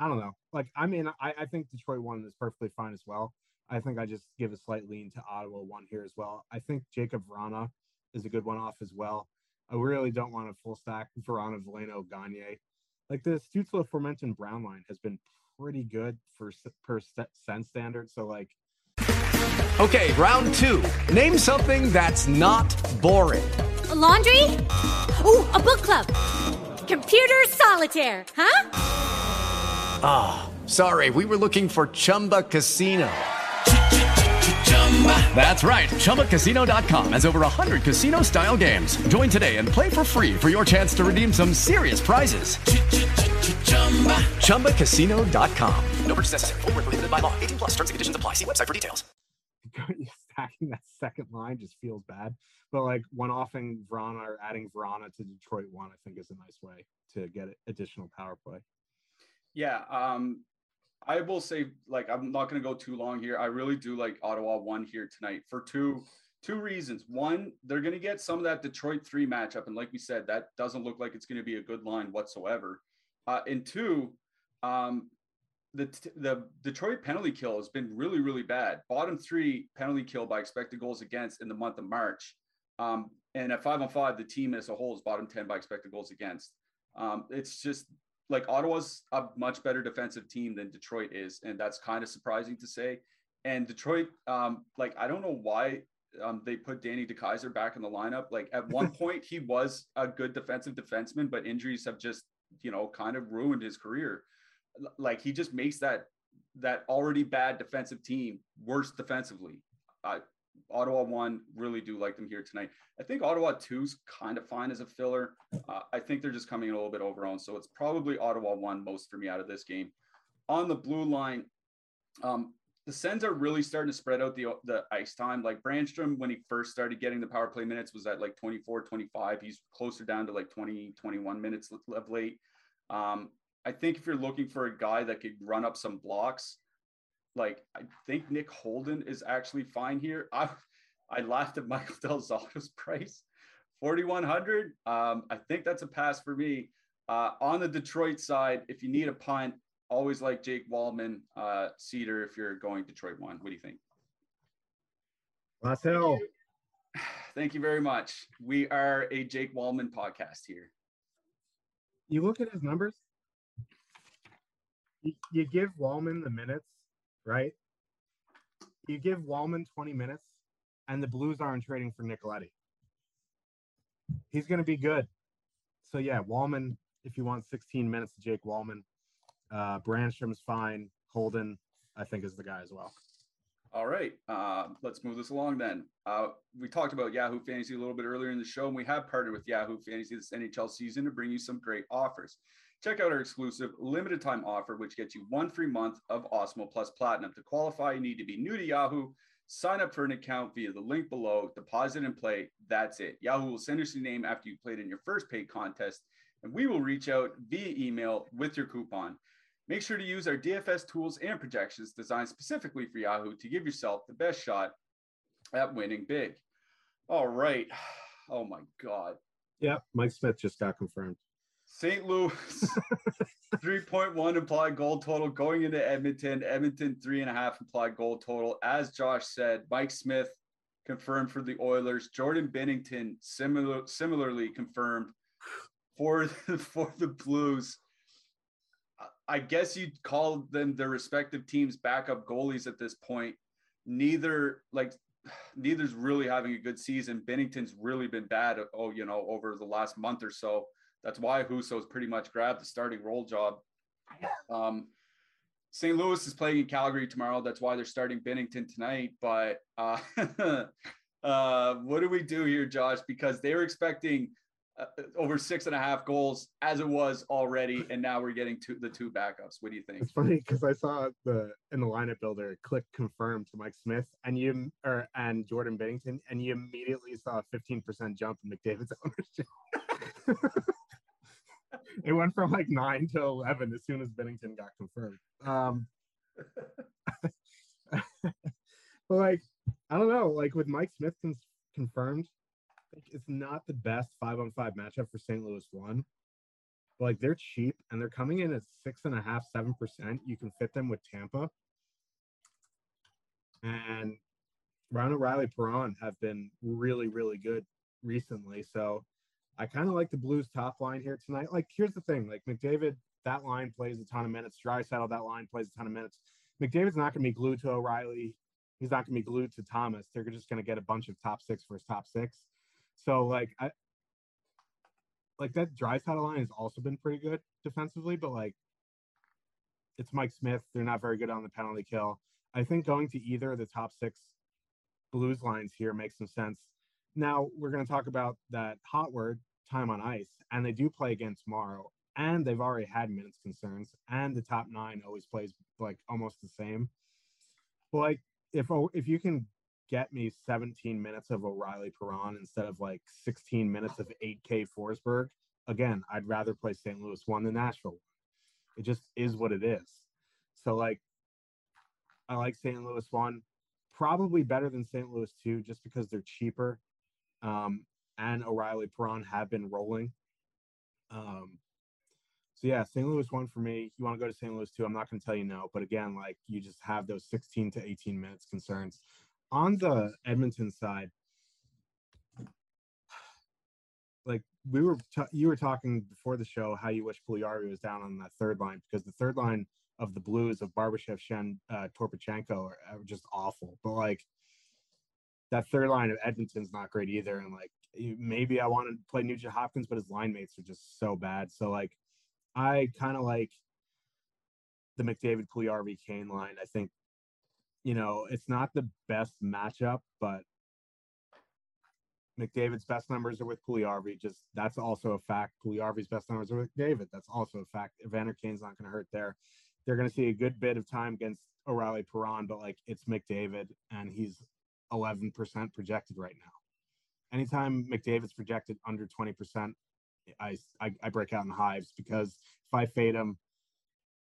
I don't know. Like, I mean, I, I think Detroit one is perfectly fine as well. I think I just give a slight lean to Ottawa one here as well. I think Jakub Vrana is a good one off as well. I really don't want a full stack Vrana, Veleno, Gagne like the Stützle aforementioned Brown line has been pretty good for per Sen standard. So like, okay, round two. Name something that's not boring. A laundry. Ooh, a book club. Computer solitaire. Huh? Ah, oh, sorry. We were looking for Chumba Casino. That's right. ChumbaCasino.com has over 100 casino style games. Join today and play for free for your chance to redeem some serious prizes. ChumbaCasino.com. No purchase necessary. Full prohibited by law. 18 plus terms and conditions apply. See website for details. Stacking that second line just feels bad. But like one offing Vrana or adding Vrana to Detroit one, I think is a nice way to get additional power play. Yeah. Um, I will say, like, I'm not going to go too long here. I really do like Ottawa one here tonight for two two reasons. One, they're going to get some of that Detroit three matchup, and like we said, that doesn't look like it's going to be a good line whatsoever. Uh, and two, um, the the Detroit penalty kill has been really really bad. Bottom three penalty kill by expected goals against in the month of March. Um, and at five on five, the team as a whole is bottom ten by expected goals against. Um, it's just like Ottawa's a much better defensive team than Detroit is, and that's kind of surprising to say. And Detroit, um, like I don't know why um, they put Danny DeKeyser back in the lineup. Like at one point he was a good defensive defenseman, but injuries have just you know kind of ruined his career. Like he just makes that that already bad defensive team worse defensively. Ottawa one, really do like them here tonight. I think Ottawa two's kind of fine as a filler. Uh, I think they're just coming in a little bit overowned. So it's probably Ottawa one most for me out of this game. On the blue line, um, the Sens are really starting to spread out the, the ice time. Like Brannstrom, when he first started getting the power play minutes, was at like 24, 25. He's closer down to like 20, 21 minutes of late. Um, I think if you're looking for a guy that could run up some blocks, like I think Nick Holden is actually fine here. I I laughed at Michael Del Zotto's price, 4100. Um, I think that's a pass for me. Uh, on the Detroit side, if you need a punt, always like Jake Walman, uh, Seider. If you're going Detroit one, what do you think? Hill. Thank you very much. We are a Jake Walman podcast here. You look at his numbers. You, you give Walman the minutes right? You give Walman 20 minutes, and the Blues aren't trading for Nick Leddy. He's going to be good. So yeah, Walman, If you want 16 minutes of Jake Walman, uh, Brannstrom's fine. Holden, I think, is the guy as well. All right, uh, let's move this along then. Uh, we talked about Yahoo Fantasy a little bit earlier in the show, and we have partnered with Yahoo Fantasy this NHL season to bring you some great offers. Check out our exclusive limited time offer, which gets you one free month of Awesemo Plus Platinum. To qualify, you need to be new to Yahoo. Sign up for an account via the link below, deposit and play. That's it. Yahoo will send us your name after you played in your first paid contest, and we will reach out via email with your coupon. Make sure to use our DFS tools and projections designed specifically for Yahoo to give yourself the best shot at winning big. All right. Oh my God. Yeah, Mike Smith just got confirmed. St. Louis, 3.1 implied goal total going into Edmonton. Edmonton, three and a half implied goal total. As Josh said, Mike Smith confirmed for the Oilers. Jordan Binnington similar, similarly confirmed for the, for the Blues. I guess you'd call them their respective teams backup goalies at this point. Neither like neither's really having a good season. Binnington's really been bad. Oh, you know, over the last month or so. That's why Husso's pretty much grabbed the starting role job. Um, St. Louis is playing in Calgary tomorrow. That's why they're starting Binnington tonight. But uh, uh, what do we do here, Josh? Because they were expecting uh, over six and a half goals as it was already, and now we're getting to the two backups. What do you think? It's funny because I saw the in the lineup builder click confirm to Mike Smith and you or and Jordan Binnington, and you immediately saw a 15% jump in McDavid's ownership. It went from like nine to 11 as soon as Binnington got confirmed. Um, but like, I don't know, like with Mike Smith con- confirmed, like it's not the best five on five matchup for St. Louis one. But like they're cheap and they're coming in at six and a half, seven percent. You can fit them with Tampa. And Ryan O'Reilly Perron have been really, really good recently. So I kind of like the Blues top line here tonight. Like, here's the thing: like McDavid, that line plays a ton of minutes. Draisaitl, that line plays a ton of minutes. McDavid's not going to be glued to O'Reilly. He's not going to be glued to Thomas. They're just going to get a bunch of top six his top six. So like I like that Draisaitl line has also been pretty good defensively, but like it's Mike Smith. They're not very good on the penalty kill. I think going to either of the top six Blues lines here makes some sense. Now we're going to talk about that hot word time on ice, and they do play again tomorrow, and they've already had minutes concerns, and the top nine always plays like almost the same. But like if if you can get me 17 minutes of O'Reilly Perron instead of like 16 minutes of 8K Forsberg, again, I'd rather play St. Louis one than Nashville. It just is what it is. So like I like St. Louis one, probably better than St. Louis two, just because they're cheaper. Um, and O'Reilly Perron have been rolling. Um, so yeah, St. Louis one for me. You want to go to St. Louis two? I'm not going to tell you no, but again, like you just have those 16 to 18 minutes concerns on the Edmonton side, like we were, t- you were talking before the show how you wish Puljujarvi was down on that third line because the third line of the Blues of Barbashev, Shen, uh, Toropchenko are, are just awful. But like that third line of Edmonton's not great either. And like maybe I want to play Nugent Hopkins, but his line mates are just so bad. So like I kind of like the McDavid Puljujarvi Kane line. I think you know, it's not the best matchup, but McDavid's best numbers are with Puljujarvi. Just that's also a fact. Puljujarvi's best numbers are with David. That's also a fact. Evander Kane's not going to hurt there. They're going to see a good bit of time against O'Reilly Perron, but like it's McDavid and he's 11% projected right now. Anytime McDavid's projected under 20%, I, I, I break out in hives because if I fade him,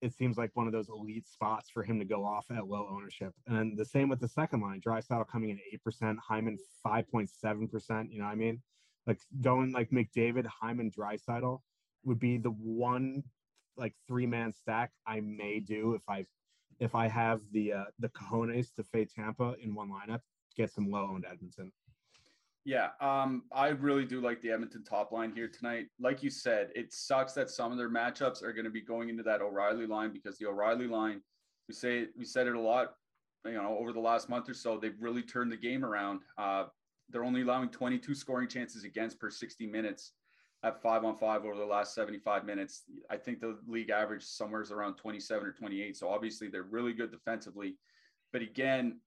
it seems like one of those elite spots for him to go off at low ownership. And the same with the second line, Draisaitl coming in 8%, Hyman 5.7%. You know what I mean? Like going like McDavid, Hyman, Draisaitl would be the one like three man stack I may do if I if I have the uh, the cojones to fade Tampa in one lineup, get some low owned Edmonton. Yeah, um, I really do like the Edmonton top line here tonight. Like you said, it sucks that some of their matchups are going to be going into that O'Reilly line because the O'Reilly line, we say we said it a lot you know, over the last month or so, they've really turned the game around. Uh, they're only allowing 22 scoring chances against per 60 minutes at five on five over the last 75 minutes. I think the league average somewhere is around 27 or 28. So obviously they're really good defensively. But again,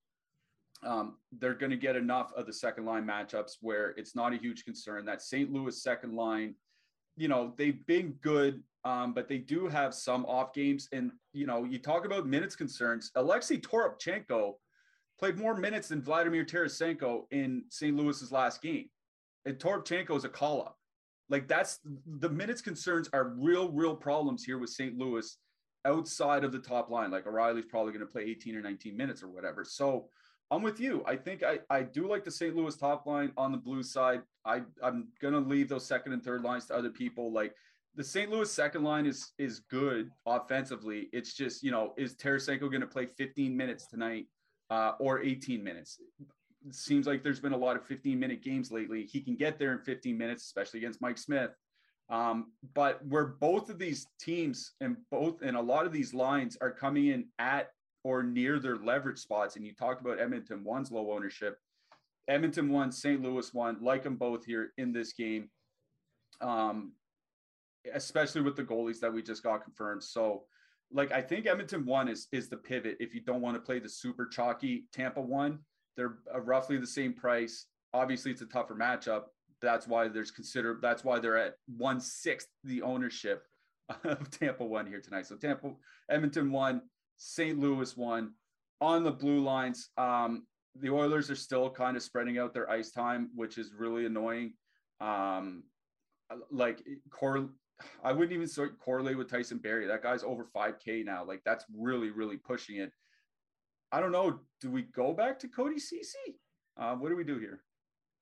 um, they're going to get enough of the second line matchups where it's not a huge concern. That St. Louis second line, you know, they've been good, um, but they do have some off games. And, you know, you talk about minutes concerns. Alexei Toropchenko played more minutes than Vladimir Tarasenko in St. Louis's last game. And Toropchenko is a call up. Like that's the minutes concerns are real, real problems here with St. Louis outside of the top line. Like O'Reilly's probably going to play 18 or 19 minutes or whatever. So I'm with you. I think I, I do like the St. Louis top line on the blue side. I, I'm to leave those second and third lines to other people. Like the St. Louis second line is is good offensively. It's just, you know, is Tarasenko to play 15 minutes tonight uh, or 18 minutes? It seems like there's been a lot of 15 minute games lately. He can get there in 15 minutes, especially against Mike Smith. Um, but where both of these teams and both and a lot of these lines are coming in at or near their leverage spots, and you talked about Edmonton one's low ownership. Edmonton won, St. Louis won, like them both here in this game, um, especially with the goalies that we just got confirmed. So, like, I think Edmonton one is is the pivot if you don't want to play the super chalky Tampa one. They're uh, roughly the same price. Obviously, it's a tougher matchup. That's why there's consider. That's why they're at one sixth the ownership of Tampa one here tonight. So Tampa, Edmonton one, St. Louis one. On the blue lines, um, the Oilers are still kind of spreading out their ice time, which is really annoying. Um, like Cor, I wouldn't even sort correlate with Tyson Barrie. That guy's over 5K now. Like that's really, really pushing it. I don't know. Do we go back to Cody Ceci? Uh, what do we do here?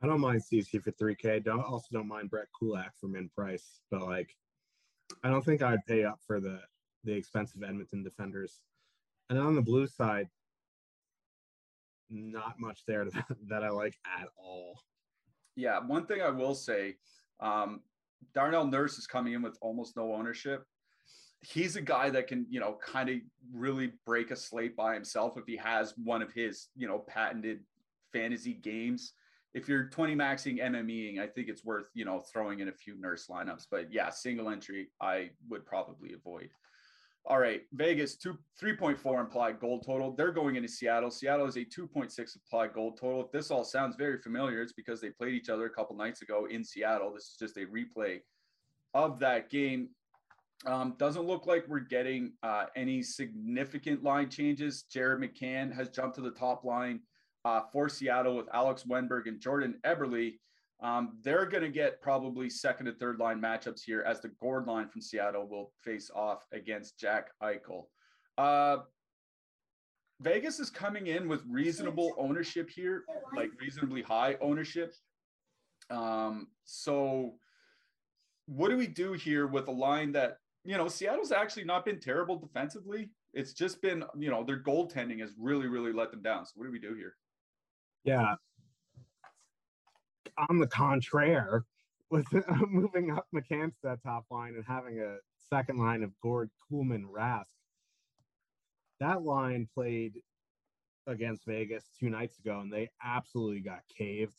I don't mind Ceci for 3K. Don't also don't mind Brett Kulak for min price, but like I don't think I'd pay up for the the expensive Edmonton defenders. And on the blue side, not much there that I like at all. Yeah, one thing I will say, um, Darnell Nurse is coming in with almost no ownership he's a guy that can, you know, kind of really break a slate by himself if he has one of his, you know, patented fantasy games. If you're 20 maxing MMEing, I think it's worth, you know, throwing in a few nurse lineups. But yeah, single entry, I would probably avoid. All right, Vegas two 3.4 implied gold total. They're going into Seattle. Seattle is a 2.6 implied gold total. If this all sounds very familiar, it's because they played each other a couple nights ago in Seattle. This is just a replay of that game. Um, doesn't look like we're getting uh, any significant line changes. Jared McCann has jumped to the top line uh, for Seattle with Alex Wennberg and Jordan Eberle. Um, they're going to get probably second and third line matchups here as the Gourde line from Seattle will face off against Jack Eichel. Uh, Vegas is coming in with reasonable ownership here, like reasonably high ownership. Um, so, what do we do here with a line that you know, Seattle's actually not been terrible defensively. It's just been, you know, their goaltending has really, really let them down. So what do we do here? Yeah. On the contraire, with moving up McCann to that top line and having a second line of Gourde, Kuhlman, Rask, that line played against Vegas two nights ago, and they absolutely got caved.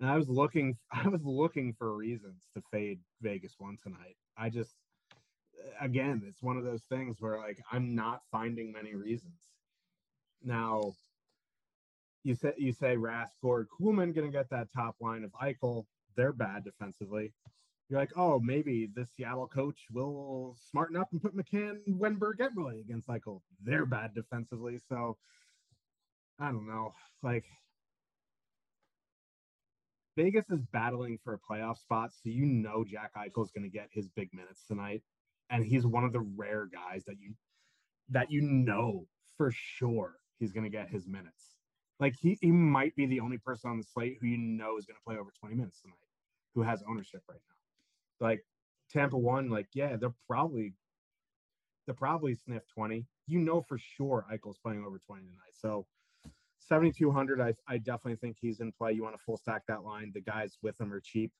And I was looking, I was looking for reasons to fade Vegas one tonight. I just again, it's one of those things where like I'm not finding many reasons. Now, you say you say Rask, Gourde, Kuhlman gonna get that top line of Eichel. They're bad defensively. You're like, oh, maybe the Seattle coach will smarten up and put McCann, Wennberg, Eberle against Eichel. They're bad defensively, so I don't know. Like Vegas is battling for a playoff spot, so you know Jack Eichel is going to get his big minutes tonight and he's one of the rare guys that you that you know for sure he's going to get his minutes. Like he, he might be the only person on the slate who you know is going to play over 20 minutes tonight, who has ownership right now. Like Tampa one, like yeah, they're probably they're probably sniff 20. You know for sure Eichel's playing over 20 tonight. So 7,200, I, I definitely think he's in play. You want to full stack that line. The guys with him are cheap.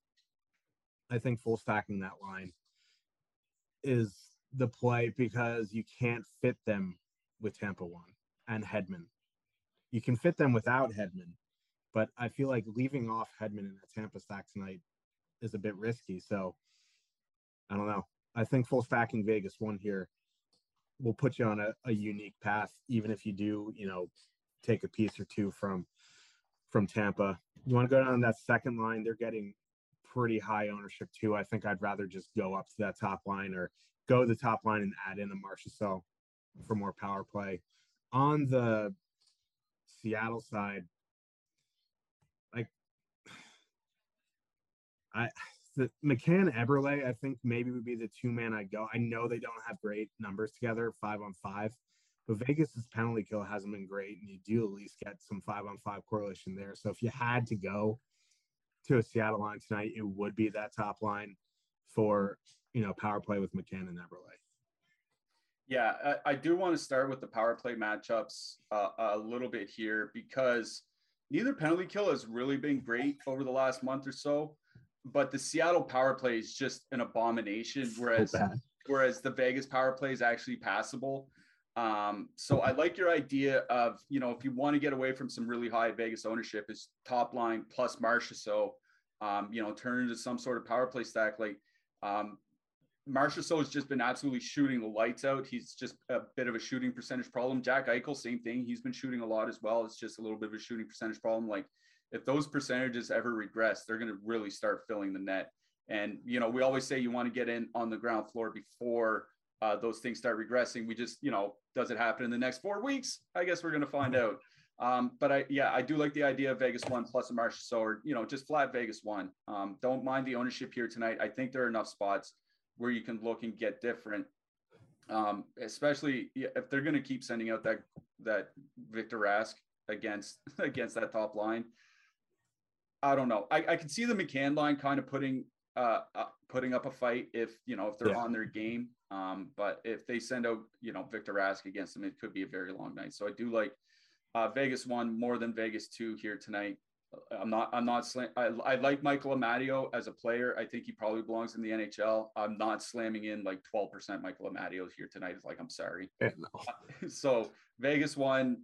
I think full stacking that line is the play because you can't fit them with Tampa one and Hedman. You can fit them without Hedman, but I feel like leaving off Hedman in the Tampa stack tonight is a bit risky. So I don't know. I think full stacking Vegas one here will put you on a, a unique path, even if you do, you know, take a piece or two from from Tampa. You want to go down that second line, they're getting pretty high ownership too. I think I'd rather just go up to that top line or go the top line and add in a Marchessault for more power play. On the Seattle side, like I the McCann Eberle, I think maybe would be the two man I go. I know they don't have great numbers together, five on five, but Vegas's penalty kill hasn't been great, and you do at least get some five on five correlation there. So if you had to go to a Seattle line tonight, it would be that top line for you know power play with McCann and Eberle. Yeah, I, I, do want to start with the power play matchups uh, a little bit here because neither penalty kill has really been great over the last month or so but the Seattle power play is just an abomination. Whereas so whereas the Vegas power play is actually passable. Um, so I like your idea of you know if you want to get away from some really high Vegas ownership, is top line plus Marcia. So um, you know turn into some sort of power play stack like. Um, Marchessault has just been absolutely shooting the lights out. He's just a bit of a shooting percentage problem. Jack Eichel, same thing. He's been shooting a lot as well. It's just a little bit of a shooting percentage problem. Like if those percentages ever regress, they're going to really start filling the net. And you know, we always say you want to get in on the ground floor before uh, those things start regressing. We just, you know, does it happen in the next four weeks? I guess we're going to find out. Um, but I, yeah, I do like the idea of Vegas one plus a Marcia or you know, just flat Vegas one. Um, don't mind the ownership here tonight. I think there are enough spots where you can look and get different. Um, especially if they're going to keep sending out that that Victor Rask against against that top line. I don't know. I, I can see the McCann line kind of putting uh, uh, putting up a fight if you know if they're yeah. on their game. Um, but if they send out you know Victor Rask against them, it could be a very long night. So I do like uh, Vegas one more than Vegas two here tonight. I'm not. I'm not. Slam- I, I like Michael Amadio as a player. I think he probably belongs in the NHL. I'm not slamming in like 12% Michael Amadio here tonight. It's like I'm sorry. No. so Vegas one,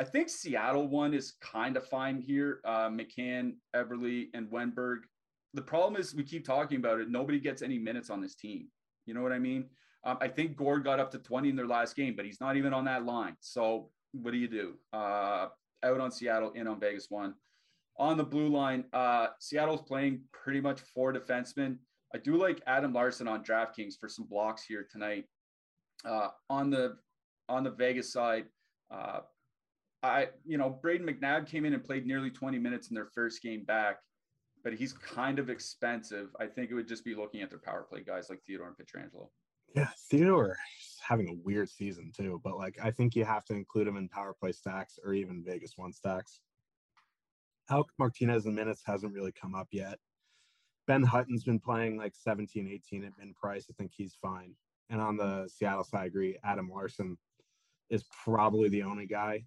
I think Seattle one is kind of fine here. Uh, McCann, Eberle, and Wennberg. The problem is we keep talking about it. Nobody gets any minutes on this team. You know what I mean? Um, I think Gourde got up to 20 in their last game, but he's not even on that line. So what do you do? Uh, out on Seattle, in on Vegas one. On the blue line, uh, Seattle's playing pretty much four defensemen. I do like Adam Larsson on DraftKings for some blocks here tonight. Uh, on the on the Vegas side, uh, I, you know, Brayden McNabb came in and played nearly 20 minutes in their first game back, but he's kind of expensive. I think it would just be looking at their power play guys like Theodore and Pietrangelo. Yeah, Theodore having a weird season too, but like I think you have to include him in power play stacks or even Vegas one stacks. Alec Martinez in minutes hasn't really come up yet. Ben Hutton's been playing like 17, 18 at min price. I think he's fine. And on the Seattle side, I agree. Adam Larsson is probably the only guy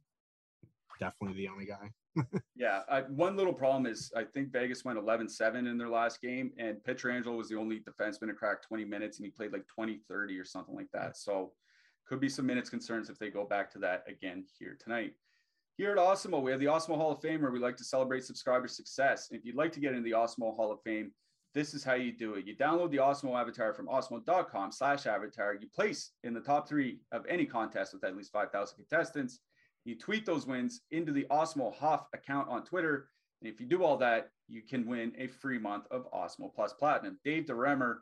definitely the only guy. yeah, I, one little problem is I think Vegas went 11-7 in their last game, and Pietrangelo was the only defenseman to crack 20 minutes, and he played like 20-30 or something like that. So could be some minutes concerns if they go back to that again here tonight. Here at Awesemo, we have the Awesemo Hall of Fame where we like to celebrate subscriber success. If you'd like to get into the Awesemo Hall of Fame, this is how you do it. You download the Awesemo avatar from awesemo.com slash avatar. You place in the top three of any contest with at least 5,000 contestants you tweet those wins into the Awesemo Hoff account on Twitter. And if you do all that, you can win a free month of Awesemo Plus Platinum. Dave DeRemer,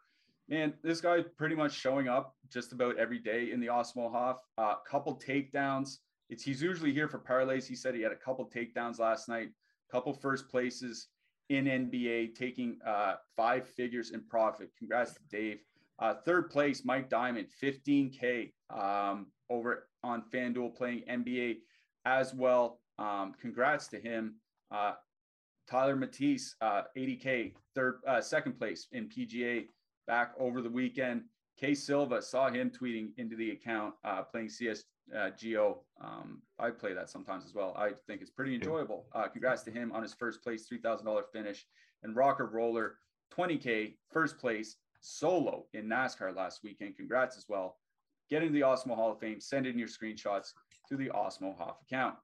man, this guy pretty much showing up just about every day in the Awesemo Hoff. A uh, couple takedowns. It's he's usually here for parlays. He said he had a couple takedowns last night, couple first places in NBA, taking uh, five figures in profit. Congrats to Dave. Uh, third place, Mike Diamond, 15K um, over on FanDuel playing NBA as well. Um, congrats to him. Uh, Tyler Matisse, uh, 80K, third, uh, second place in PGA back over the weekend. K Silva saw him tweeting into the account uh, CSGO. Um, I play that sometimes as well. I think it's pretty enjoyable. Uh, congrats to him on his first place $3,000 finish. And Rocker Roller, 20K, first place solo in NASCAR last weekend. Congrats as well. Get into the Awesemo Hall of Fame. Send in your screenshots to the Awesemo Hoff account.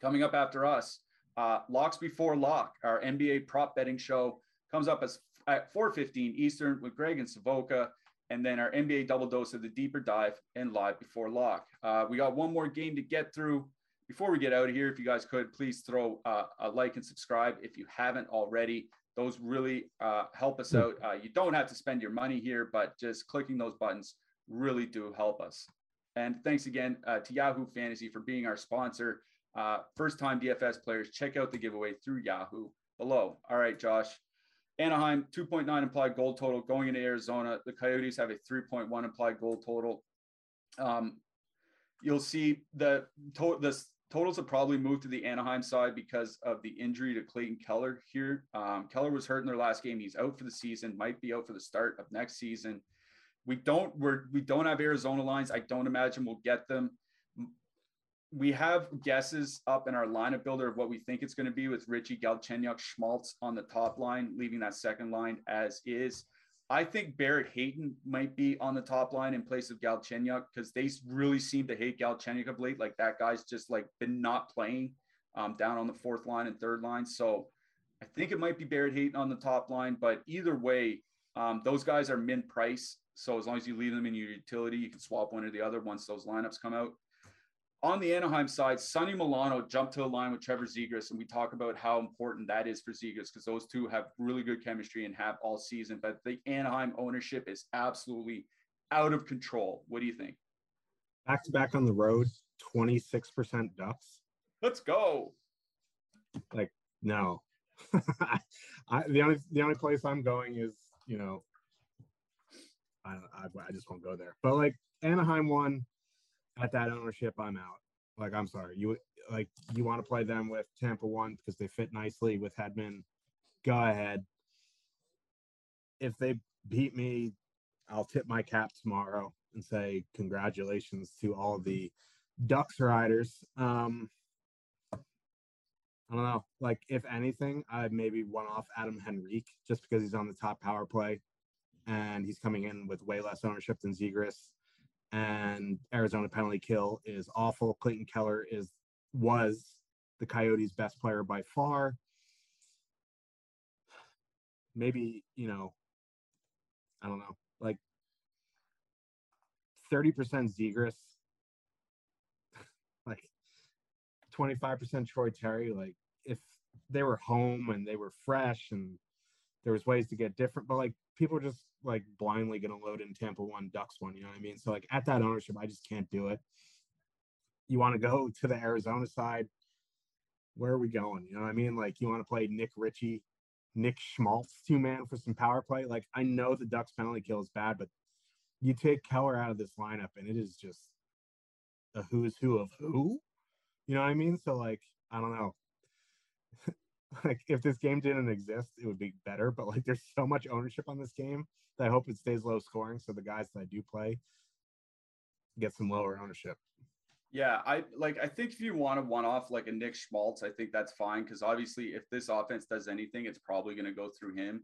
Coming up after us, uh, Locks Before Lock, our NBA prop betting show, comes up as at 4:15 Eastern with Greg and Savoca, and then our NBA double dose of the deeper dive and live before lock. Uh, we got one more game to get through. Before we get out of here, if you guys could please throw uh, a like and subscribe if you haven't already. Those really uh, help us out. Uh, you don't have to spend your money here, but just clicking those buttons really do help us. And thanks again uh, to Yahoo Fantasy for being our sponsor. Uh, first time DFS players, check out the giveaway through Yahoo below. All right, Josh. Anaheim, 2.9 implied goal total going into Arizona. The Coyotes have a 3.1 implied goal total. Um, you'll see the, to- the totals have probably moved to the Anaheim side because of the injury to Clayton Keller here. Um, Keller was hurt in their last game. He's out for the season, might be out for the start of next season. We don't we're we don't have Arizona lines. I don't imagine we'll get them. We have guesses up in our lineup builder of what we think it's going to be with Ritchie Galchenyuk, Schmaltz on the top line, leaving that second line as is. I think Barrett Hayton might be on the top line in place of Galchenyuk because they really seem to hate Galchenyuk of late. Like that guy's just like been not playing um, down on the fourth line and third line. So I think it might be Barrett Hayton on the top line, but either way, um, those guys are min price. So as long as you leave them in your utility, you can swap one or the other once those lineups come out. On the Anaheim side, Sonny Milano jumped to the line with Trevor Zegras, and we talk about how important that is for Zegras because those two have really good chemistry and have all season. But the Anaheim ownership is absolutely out of control. What do you think? Back to back on the road, 26% Ducks. Let's go. Like, no. I, the only the only place I'm going is, you know, I, I, I just won't go there. But like Anaheim won at that ownership, I'm out. Like, I'm sorry. You like you want to play them with Tampa one because they fit nicely with Hedman. Go ahead. If they beat me, I'll tip my cap tomorrow and say congratulations to all the Ducks riders. Um, I don't know. Like, if anything, I maybe one off Adam Henrique just because he's on the top power play and he's coming in with way less ownership than Zegras and Arizona penalty kill is awful. Clayton Keller is was the Coyotes' best player by far. Maybe, you know, I don't know, like 30% Zegras, like 25% Troy Terry. Like, if they were home and they were fresh and there was ways to get different, but like people are just like blindly going to load in Tampa one, Ducks one. You know what I mean? So like at that ownership, I just can't do it. You want to go to the Arizona side? Where are we going? You know what I mean? Like you want to play Nick Ritchie, Nick Schmaltz two man for some power play. Like I know the Ducks penalty kill is bad, but you take Keller out of this lineup and it is just a who's who of who. You know what I mean? So like I don't know. like if this game didn't exist, it would be better. But like there's so much ownership on this game that I hope it stays low scoring. So the guys that I do play get some lower ownership. Yeah, I like. I think if you want to one off like a Nick Schmaltz, I think that's fine because obviously, if this offense does anything, it's probably going to go through him.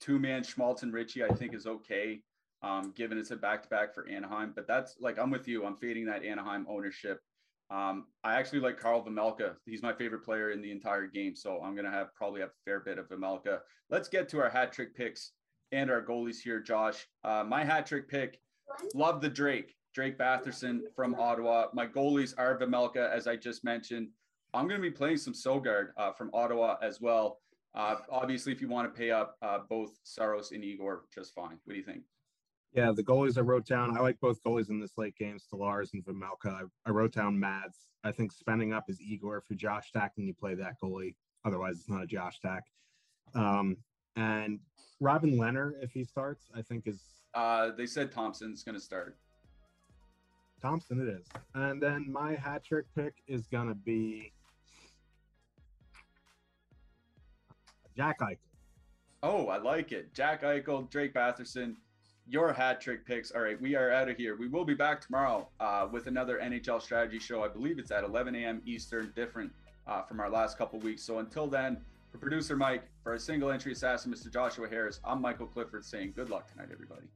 Two man Schmaltz and Ritchie, I think, is okay, um, given it's a back to back for Anaheim. But that's like I'm with you. I'm fading that Anaheim ownership. Um, I actually like Karel Vejmelka. He's my favorite player in the entire game, so I'm gonna have probably have a fair bit of Vejmelka. Let's get to our hat trick picks and our goalies here, Josh. Uh, my hat trick pick, love the Drake. Drake Batherson from Ottawa. My goalies are Vejmelka, as I just mentioned. I'm going to be playing some Søgaard uh, from Ottawa as well. Uh, obviously, if you want to pay up uh, both Saros and Igor, just fine. What do you think? Yeah, the goalies I wrote down. I like both goalies in this late game, Stolarz and Vejmelka. I, I, wrote down Mads. I think spending up is Igor. If you Josh stack, then you play that goalie. Otherwise, it's not a Josh stack. Um, and Robin Lehner, if he starts, I think is. Uh, they said Thompson's going to start. Thompson, it is. And then my hat trick pick is going to be Jack Eichel. Oh, I like it. Jack Eichel, Drake Batherson, your hat trick picks. All right, we are out of here. We will be back tomorrow uh, with another NHL strategy show. I believe it's at 11 a.m. Eastern, different uh, from our last couple weeks. So until then, for producer Mike, for a single entry assassin, Mr. Joshua Harris, I'm Michael Clifford saying good luck tonight, everybody.